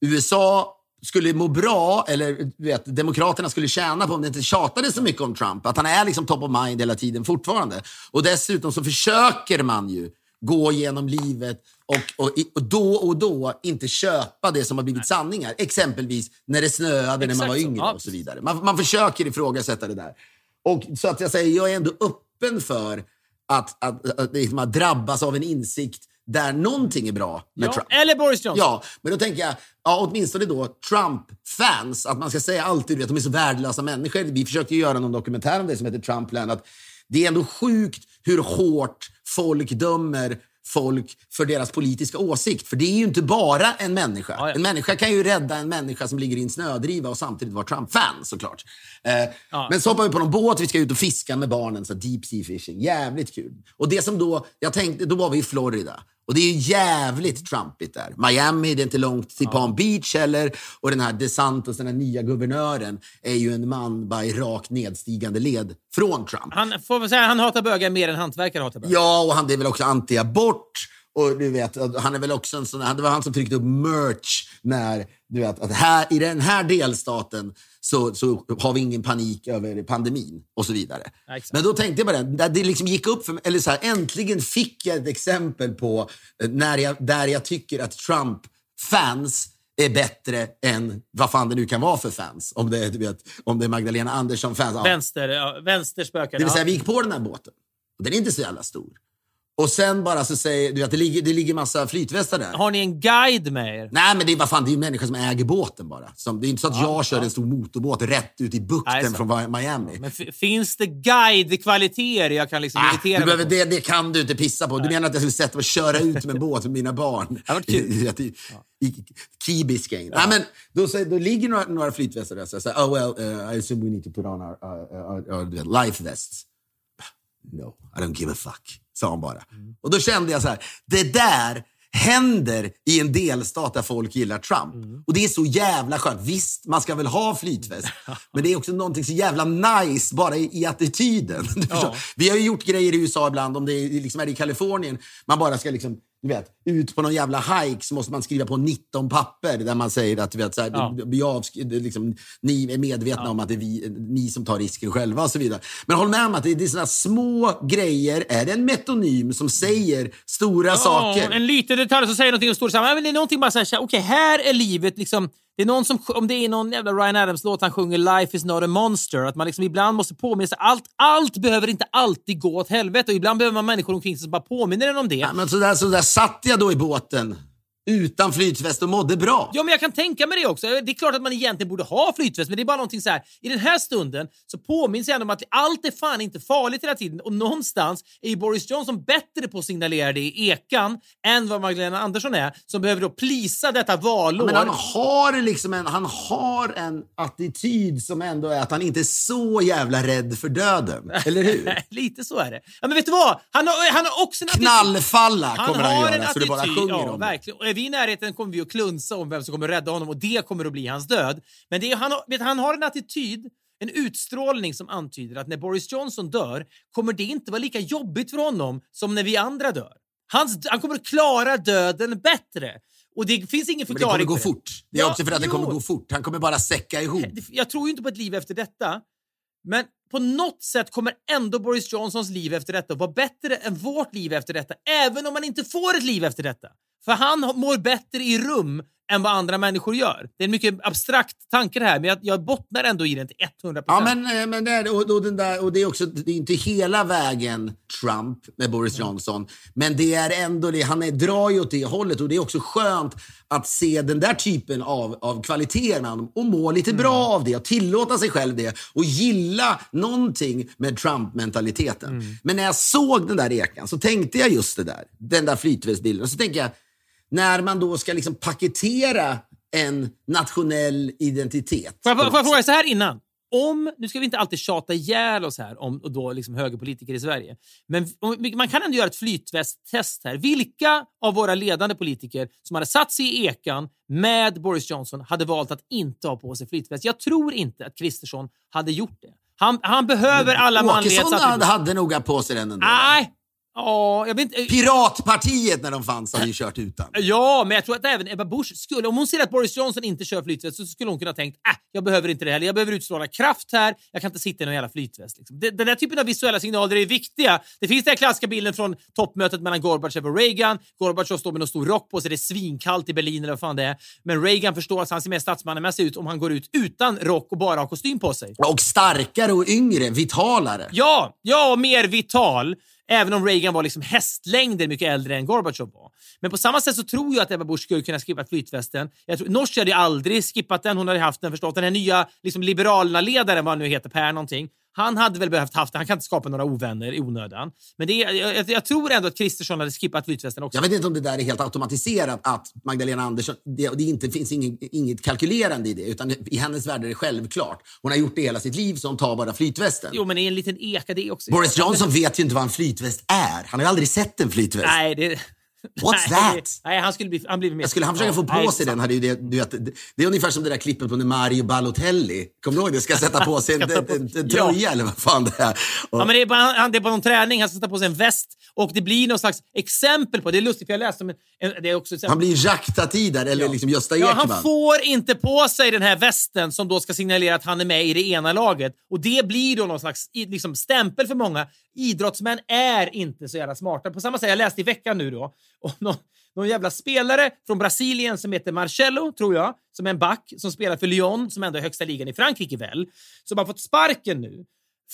USA skulle må bra, eller vet, Demokraterna skulle tjäna på om det inte tjatade så mycket om Trump. Att han är liksom top of mind hela tiden fortfarande. Och dessutom så försöker man ju gå genom livet och, och, och då och då inte köpa det som har blivit sanningar. Exempelvis när det snöade när man Exakt var så. yngre Ja, och så vidare. Man, man försöker ifrågasätta det där. Och så att jag säger, jag är ändå öppen för att, att, att, liksom att drabbas av en insikt där någonting är bra med Ja, Trump. eller Boris Johnson. Ja, men då tänker jag, ja, åtminstone då Trump-fans, att man ska säga alltid att de är så värdelösa människor. Vi försökte göra någon dokumentär om det som heter Trumpland. Att det är ändå sjukt hur hårt folk dömer folk för deras politiska åsikt. För det är ju inte bara en människa. Ja, ja. En människa kan ju rädda en människa som ligger i en snödriva och samtidigt vara Trump-fan såklart. Eh, Ja. Men så hoppar vi på någon båt, vi ska ut och fiska med barnen, så deep sea fishing. Jävligt kul. Och det som då, jag tänkte, då var vi i Florida. Och det är ju jävligt Trumpigt där. Miami, det är inte långt till Palm Beach heller. Och den här DeSantis, den här nya guvernören, är ju en man bara i rakt nedstigande led från Trump. Han får väl säga han hatar bögar mer än hantverkare hatar bögar. Ja, och han är väl också anti-abort. Och du vet, han är väl också en sån det var han som tryckte upp merch när, du vet, att här, i den här delstaten så, så har vi ingen panik över pandemin och så vidare. Ja. Men då tänkte jag på det, det liksom gick upp för mig, eller så här, äntligen fick jag ett exempel på eh, när jag, där jag tycker att Trump-fans är bättre än vad fan det nu kan vara för fans. Om det är, du vet, om det är Magdalena Andersson-fans. Ja. Vänster, ja, vänsterspökare. Det vill säga, vi gick på den här båten. Den är inte så jävla stor. Och sen bara så säger du att det ligger, det ligger massa flytvästar där. Har ni en guide med er? Nej, men det är, vad fan, det är ju människor som äger båten bara. Som, det är inte så att jag kör en stor motorbåt rätt ut i Nej, bukten så. från Miami. Men finns det guidekvaliteter jag kan liksom Ah, irritera du mig behöver, på? det, det kan du inte pissa på. Du menar att jag skulle sätta mig och köra ut med en båt med mina barn? Det var kul. I, i, i Key Biscayne. Nej, men då, säger- då ligger några, några flytvästar där. Så jag säger, oh well, uh, I assume we need to put on our, uh, our, our life vests. No, I don't give a fuck, sa han bara. Mm. Och då kände jag så här, det där händer i en delstat där folk gillar Trump. Mm. Och det är så jävla skönt. Visst, man ska väl ha flytväst. men det är också någonting så jävla nice bara i, i attityden. Förstår? Vi har ju gjort grejer i USA ibland, om det är, liksom är i Kalifornien, man bara ska liksom, du vet, ut på någon jävla hike så måste man skriva på 19 papper där man säger att du vet, så här, Ja. är liksom, ni är medvetna om att det är vi, ni som tar risken själva och så vidare. Men håll med om att det, det är såna små grejer. Är det en metonym som säger stora saker? Ja, en liten detalj som säger någonting och står samman. Men det är någonting bara såhär, okej, här är livet liksom... Det är någon som, om det är någon jävla Ryan Adams-låt han sjunger “Life is not a monster”, att man liksom ibland måste påminna sig. Allt, allt behöver inte alltid gå åt helvete och ibland behöver man människor omkring sig som bara påminner en om det. Ja, men så, där, så där satt jag då i båten utan flytväst och mådde bra. Ja, men jag kan tänka mig det också. Det är klart att man egentligen borde ha flytväst, men det är bara någonting så här. I den här stunden så påminns jag ändå om att allt är fan inte farligt hela tiden. Och någonstans är ju Boris Johnson bättre på att signalera det i ekan än vad Magdalena Andersson är, som behöver då plisa detta valår. Men han har, liksom en, han har en attityd som ändå är att han inte är så jävla rädd för döden. Eller hur? Lite så är det. Ja, men vet du vad? Han har, han har också en attityd- Knallfalla kommer han, har en göra så det bara attityd, sjunger ja, om det. verkligen. Är vi i närheten kommer vi att klunsa om vem som kommer rädda honom och det kommer att bli hans död. Men det är, han, har, vet, han har en attityd, en utstrålning som antyder att när Boris Johnson dör kommer det inte vara lika jobbigt för honom som när vi andra dör. Hans, han kommer att klara döden bättre. Och det finns ingen Men det förklaring kommer gå det. fort. Det är Ja, också för att det jo. kommer gå fort. Han kommer bara säcka ihop. Det- Jag tror ju inte på ett liv efter detta. Men på något sätt kommer ändå Boris Johnsons liv efter detta vara bättre än vårt liv efter detta. Även om man inte får ett liv efter detta. För han mår bättre i rum än vad andra människor gör. Det är en mycket abstrakt tanke det här, men jag, jag bottnar ändå i den till 100%. Ja, men, eh, men det, är, och, och, den där, och det är också det är inte hela vägen Trump med Boris Johnson. Men det är ändå det, han är, drar ju åt det hållet och det är också skönt att se den där typen av, av kvaliteter med honom och må lite bra av det och tillåta sig själv det och gilla någonting med Trump-mentaliteten. Men när jag såg den där ekan så tänkte jag just det där, den där flytvästbilden. Så tänker jag, när man då ska liksom paketera en nationell identitet. Får jag, får jag fråga så här innan? Om, nu ska vi inte alltid tjata ihjäl oss här om och då liksom högerpolitiker i Sverige. Men om- man kan ändå göra ett flytvästtest här. Vilka av våra ledande politiker som hade satt sig i ekan med Boris Johnson hade valt att inte ha på sig flytväst? Jag tror inte att Kristersson hade gjort det. Han, han behöver alla Åkesson manlighetsattribut. hade, hade nog på sig den ändå. Nej! Ja, jag vet inte. Piratpartiet när de fanns hade ju kört utan. Ja, men jag tror att även Ebba Busch skulle, om hon ser att Boris Johnson inte kör flytväst så skulle hon kunna tänkt äh, jag behöver inte det heller. Jag behöver utstråla kraft här. Jag kan inte sitta i någon jävla flytväst. Liksom. Den där typen av visuella signaler är viktiga. Det finns den här klassiska bilden från toppmötet mellan Gorbachev och Reagan. Gorbachev står med någon stor rock på sig. Det är svinkallt i Berlin eller vad fan det är. Men Reagan förstår att han ser mer statsmannamässig ut om han går ut utan rock och bara har kostym på sig. Och starkare och yngre, vitalare. Ja, ja, och mer vital. Även om Reagan var liksom hästlängder mycket äldre än Gorbachev var. Men på samma sätt så tror jag att Ebba Busch skulle kunna skippa flytvästen. Jag tror, Norsi hade ju aldrig skippat den. Hon hade haft den förstås. Den här nya liksom, Liberalerna-ledaren, vad han nu heter, Per någonting. Han hade väl behövt haft den. Han kan inte skapa några ovänner i onödan. Men det är, jag, jag, tror ändå att Kristersson hade skippat flytvästen också. Jag vet inte om det där är helt automatiserat att Magdalena Andersson, det, det inte, finns inget, inget kalkylerande i det, utan i hennes värld är det självklart. Hon har gjort det hela sitt liv, så hon tar bara flytvästen. Jo, men det är en liten eka det också. Boris Johnson vet ju inte vad en flytväst är. Han har ju aldrig sett en flytväst. Nej, det... What's that? Nej, han skulle bli, han blir mer... Skulle han försöka få på sig den hade ju det, du vet, det, är ungefär som det där klippet på när Mario Balotelli, kommer du ihåg det? Ska sätta på sig en, på- en, en, en Ja. tröja eller vad fan det är. Och, Ja, men det, är bara, han, det är bara någon träning, han ska sätta på sig en väst och det blir någon slags exempel på det. är lustigt för jag läste om en, en, det är också han blir Jacques där, eller liksom Gösta Ekman. Ja, han får inte på sig den här västen som då ska signalera att han är med i det ena laget. Och det blir då någon slags liksom, stämpel för många. Idrottsmän är inte så jävla smarta. På samma sätt, jag läste i veckan nu då, om någon, någon jävla spelare från Brasilien som heter Marcelo, tror jag, som är en back som spelar för Lyon, som ändå är högsta ligan i Frankrike väl, som har fått sparken nu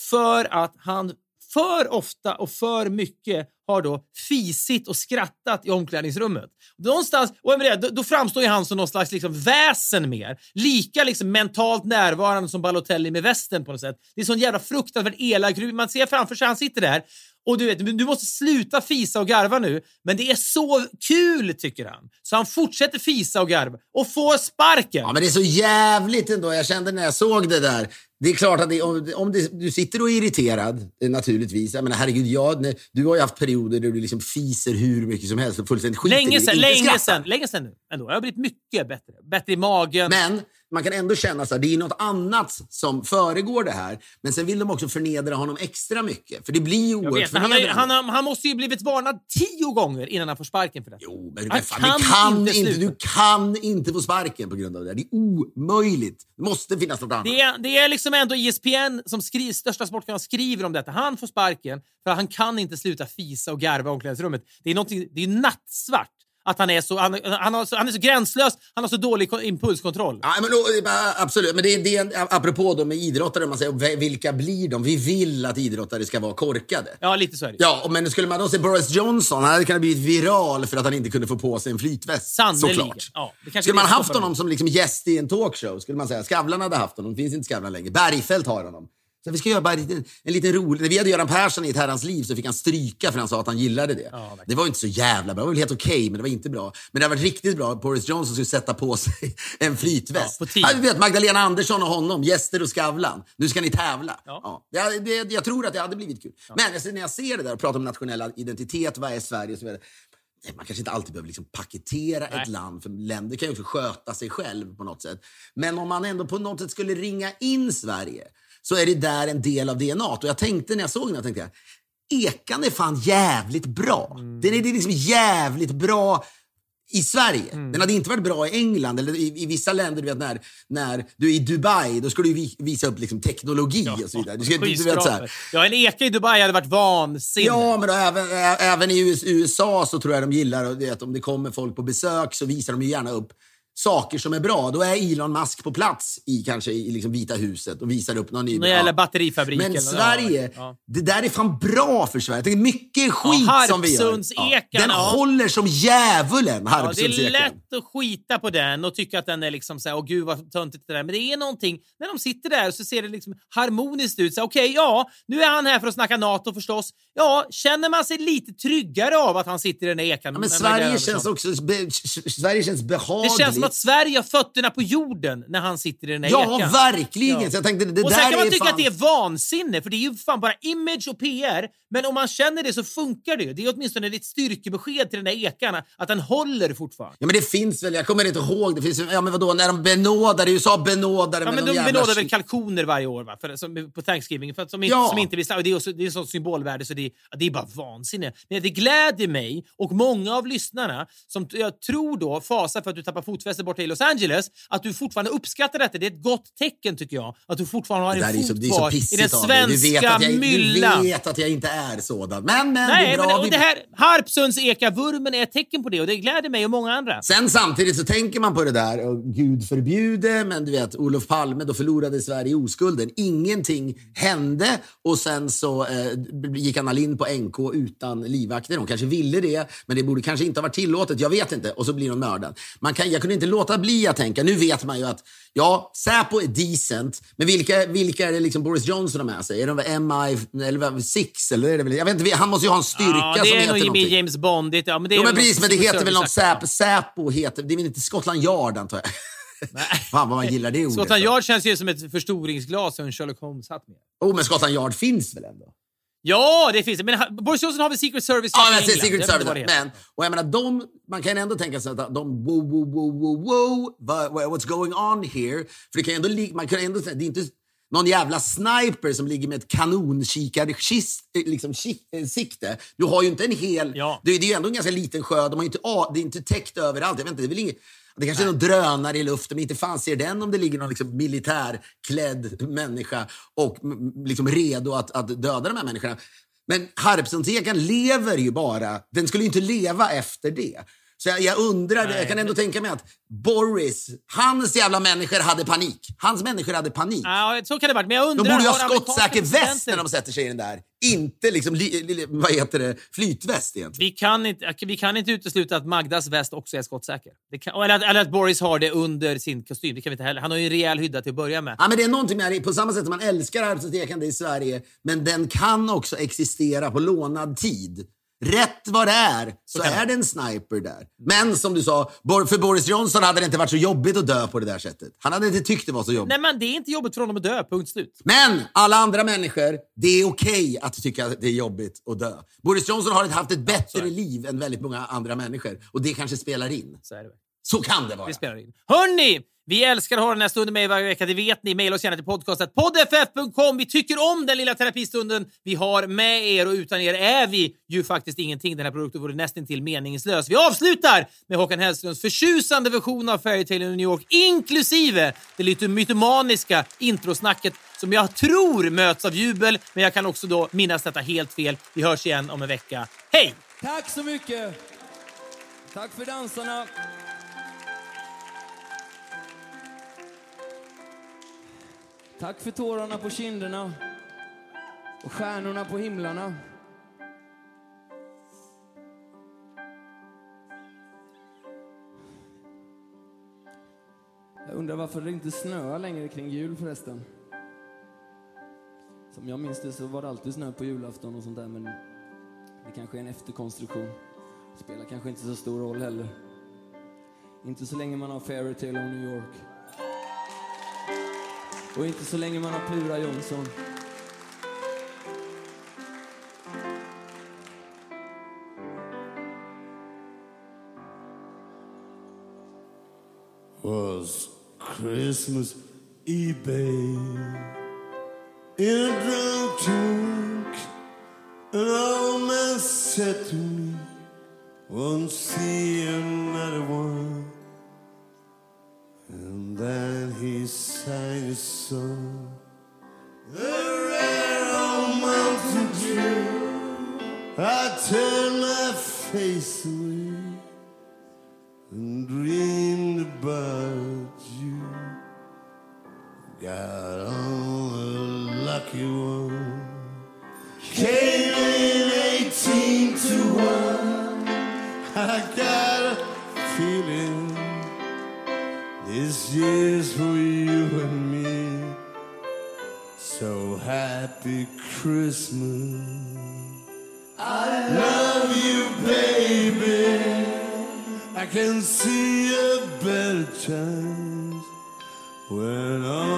för att han för ofta och för mycket har då fisit och skrattat i omklädningsrummet. Någonstans, och med det, då, då framstår ju han som någon slags liksom väsen mer. Lika liksom mentalt närvarande som Balotelli med västen på något sätt. Det är sån jävla fruktansvärt elak Man ser framför sig, han sitter där och du vet, du måste sluta fisa och garva nu. Men det är så kul, tycker han. Så han fortsätter fisa och garva och får sparken. Ja, men det är så jävligt ändå. Jag kände när jag såg det där. Det är klart att det, om, om det, du sitter och är irriterad, eh, naturligtvis. Jag menar, herregud, jag, nej, du har ju haft perioder där du liksom fiser hur mycket som helst och fullständigt skiter i Länge det, sen, inte länge skrattar. sen, länge sen nu. Ändå. Jag har blivit mycket bättre. Bättre i magen. Men man kan ändå känna här, det är något annat som föregår det här. Men sen vill de också förnedra honom extra mycket. För det blir ju oerhört vet, han, han, har, han måste ju blivit varnad tio gånger innan han får sparken för det. Jo, men Han du, fan, kan kan inte inte, du kan inte få sparken på grund av det. Det är omöjligt. Det måste finnas något annat. Det är, det är liksom ändå ESPN, som skriver, största sportkanalen, skriver om detta. Han får sparken för han kan inte sluta fisa och garva i omklädningsrummet. Det är, det är nattsvart att han är, så, han, han, har han är så gränslös, han har så dålig ko- impulskontroll. Ja, men, absolut, men det, är- det är apropå då med idrottare, man säger "Ve- vilka blir de? Vi vill att idrottare ska vara korkade. Ja, lite så är det. Ja, men skulle man då se Boris Johnson, han hade kunnat bli viral för att han inte kunde få på sig en flytväst. Sannerligen. Såklart. Ja, det skulle man det haft honom som liksom gäst i en talkshow, skulle man säga. Skavlan hade haft honom, finns inte Skavlan längre. Bergfeldt har honom. Så vi ska göra bara en liten, en liten rolig... När vi hade Göran Persson i ett herrans liv så fick han stryka för han sa att han gillade det. verkligen. det var inte så jävla bra. Det var väl helt okej, men det var inte bra. Men det har varit riktigt bra Boris Johnson skulle sätta på sig en flytväst. Ja. Ja, vet, Magdalena Andersson och honom, gäster och Skavlan. Nu ska ni tävla. Ja. Ja. Ja, det, jag tror att det hade blivit kul. Men alltså, när jag ser det där och pratar om nationell identitet, vad är Sverige och så vidare. Man kanske inte alltid behöver liksom paketera Nej. ett land, för länder kan ju också sköta sig själv på något sätt. Men om man ändå på något sätt skulle ringa in Sverige så är det där en del av DNA. Och jag tänkte när jag såg den, jag tänkte Ekan är fan jävligt bra. Mm. Den är det är liksom jävligt bra i Sverige. Mm. Den hade inte varit bra i England eller i, i vissa länder. Du vet, när, när du är i Dubai, då ska du vi- visa upp liksom, teknologi och så vidare. Du ska, du, vet, så här. Ja, en eka i Dubai hade varit vansinne. Ja, men då, även, även i US- USA så tror jag de gillar att om det kommer folk på besök så visar de ju gärna upp saker som är bra, då är Elon Musk på plats i kanske i liksom Vita huset och visar upp någon ny... När det gäller batterifabriken. Men Sverige, Ja, ja. det där är fan bra för Sverige. Jag tänker mycket skit Ja, som vi gör. Den håller som djävulen, Ja, det är lätt att skita på den och tycka att den är liksom såhär, åh gud vad töntigt det där. Men det är någonting, när de sitter där så ser det liksom harmoniskt ut. Så Okej, ja, nu är han här för att snacka NATO förstås. Ja, känner man sig lite tryggare av att han sitter i den här ekan? Ja, men Sverige känns också Sverige känns behagligt. Det känns som att Sverige har fötterna på jorden när han sitter i den här Ja, ekan. verkligen. Ja. Jag tänkte, det och där sen kan man tycka fan... att det är vansinne, för det är ju fan bara image och PR. Men om man känner det så funkar det ju. Det är åtminstone ett styrkebesked till den där ekan, att den håller fortfarande. Ja, men det finns väl, jag kommer inte ihåg, det finns, ja men vadå, när de benådar, USA benådar Ja, med men de jävla benådar väl kalkoner varje år va? För, som, på Thanksgiving för att som, Ja. som inte sla- Det är, också, det är sånt symbolvärde så det, ja, det är bara vansinne. Men det gläder mig och många av lyssnarna som jag tror då fasar för att du tappar fotfästet borta i Los Angeles, att du fortfarande uppskattar detta. Det är ett gott tecken tycker jag. Att du fortfarande har Det en fot det kvar i den. Du svenska jag, myllan. du vet att jag inte är sådan. Men, men, det Nej, är bra. men, och det här Harpsunds-eka-vurmen är ett tecken på det och det gläder mig och många andra. Sen samtidigt så tänker man på det där, och gud förbjude, men du vet, Olof Palme, då förlorade Sverige oskulden. Ingenting hände och sen så eh, gick Anna Lindh på NK utan livvakter. Hon kanske ville det, men det borde kanske inte ha varit tillåtet. Jag vet inte. Och så blir hon mördad. Man kan, jag kunde inte låta bli att tänka, nu vet man ju att ja, Säpo är decent, men vilka, vilka är det liksom Boris Johnson har med sig? Är de MI eller vad, Six? Eller är det väl, jag vet inte, han måste ju ha en styrka Ja, som det är heter nog någonting. James Bondigt. Ja, men det är Jo, men precis, men det heter väl något. Säpo, Säpo heter, det är väl inte Scotland Yard antar jag? Fan vad man gillar det ordet. Scotland. Yard känns ju som ett förstoringsglas och en Sherlock Holmes-hatt med. Oh, men Scotland Yard finns väl ändå? Ja, det finns det. Men Boris Johnson har väl Secret Service Ja, men. Secret Service. Men, och jag menar, de, man kan ändå tänka sig att de wow, wow, wow, wow, wow, what's going on here? För det kan ändå, man kan ändå säga, det är inte någon jävla sniper som ligger med ett kanonkikarsikte. Liksom, kik- eh, sikte. du har ju inte en hel... Ja. Det, är- det är ju ändå en ganska liten sjö. De har inte, ah, det är inte täckt överallt. Jag vet inte, det är väl inget, det kanske är någon drönare i luften, men inte fan ser den om det ligger någon liksom militärklädd människa och liksom redo att, att döda de här människorna. Men Harpsundsekan lever ju bara. Den skulle ju inte leva efter det. Så jag, jag undrar, jag kan ändå tänka mig att Boris, hans jävla människor hade panik. Hans människor hade panik. Ja, så kan det vara. Men jag De undrar... borde ju ha skottsäker väst när de sätter sig i den där. Inte liksom, li, li, vad heter det, flytväst egentligen. Vi kan, inte, vi kan inte utesluta att Magdas väst också är skottsäker. Kan, eller, att, eller att Boris har det under sin kostym. Det kan vi inte heller. Han har ju en rejäl hydda till att börja med. Ja, men det är någonting med. På samma sätt som man älskar Harpsundsekan i Sverige, men den kan också existera på lånad tid. Rätt vad det är så, kan är det. en sniper där. Men som du sa, för Boris Johnson hade det inte varit så jobbigt att dö på det där sättet. Han hade inte tyckt det var så jobbigt. Nej, men det är inte jobbigt för honom att dö. Punkt slut. Men alla andra människor, det är okej att tycka att det är jobbigt att dö. Boris Johnson har haft ett bättre liv än väldigt många andra människor. Och det kanske spelar in. Så. Så kan det vara. Det spelar in. Hörni! Vi älskar att ha den här stunden med er varje vecka, det vet ni. Maila oss gärna till podcastet poddff.com. Vi tycker om den lilla terapistunden vi har med er och utan er är vi ju faktiskt ingenting. Den här produkten vore nästintill meningslös. Vi avslutar med Håkan Hellströms förtjusande version av Fairytale in New York, inklusive det lite mytomaniska introsnacket som jag tror möts av jubel, men jag kan också då minnas detta helt fel. Vi hörs igen om en vecka. Hej! Tack så mycket! Tack för dansarna. Tack för tårarna på kinderna och stjärnorna på himlarna. Jag undrar varför det inte snöar längre kring jul förresten. Som jag minns det så var det alltid snö på julafton och sånt där men det kanske är en efterkonstruktion. Det Spelar kanske inte så stor roll heller. Inte så länge man har Fairytale of New York. Och inte så länge man har Plura Jonsson. was Christmas eBay. In a drunk trunk, an old man said to me, Won't see sun. The rare old mountain dew, I turned my face away and dreamed about you. Got all the lucky one, came in 18 to 1. I got a feeling this year's. Happy Christmas. I love you, baby. I can see a better chance when all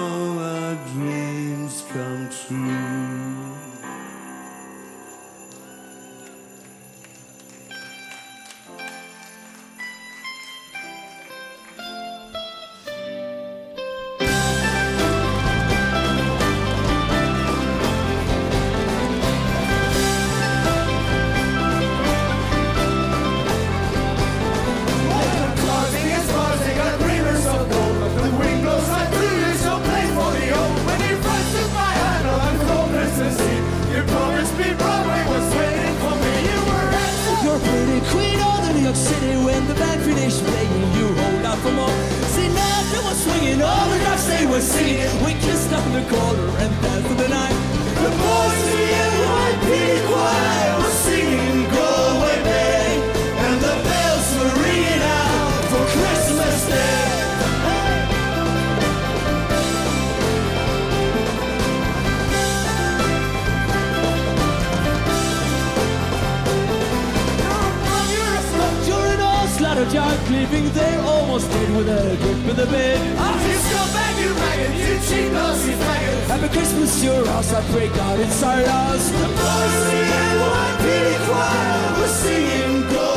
were singing. We kissed up in the corner and danced for the night. the boys in the NYPD choir was singing Go Away and the bells were ringing out for Christmas Day. Slaughter junk, leaving there almost dead with a grip in the bed. Off you scumbag, you ragged, you cheap nosy faggot. Happy Christmas, your house, I pray God inside us. The boys in the NYPD choir was singing Go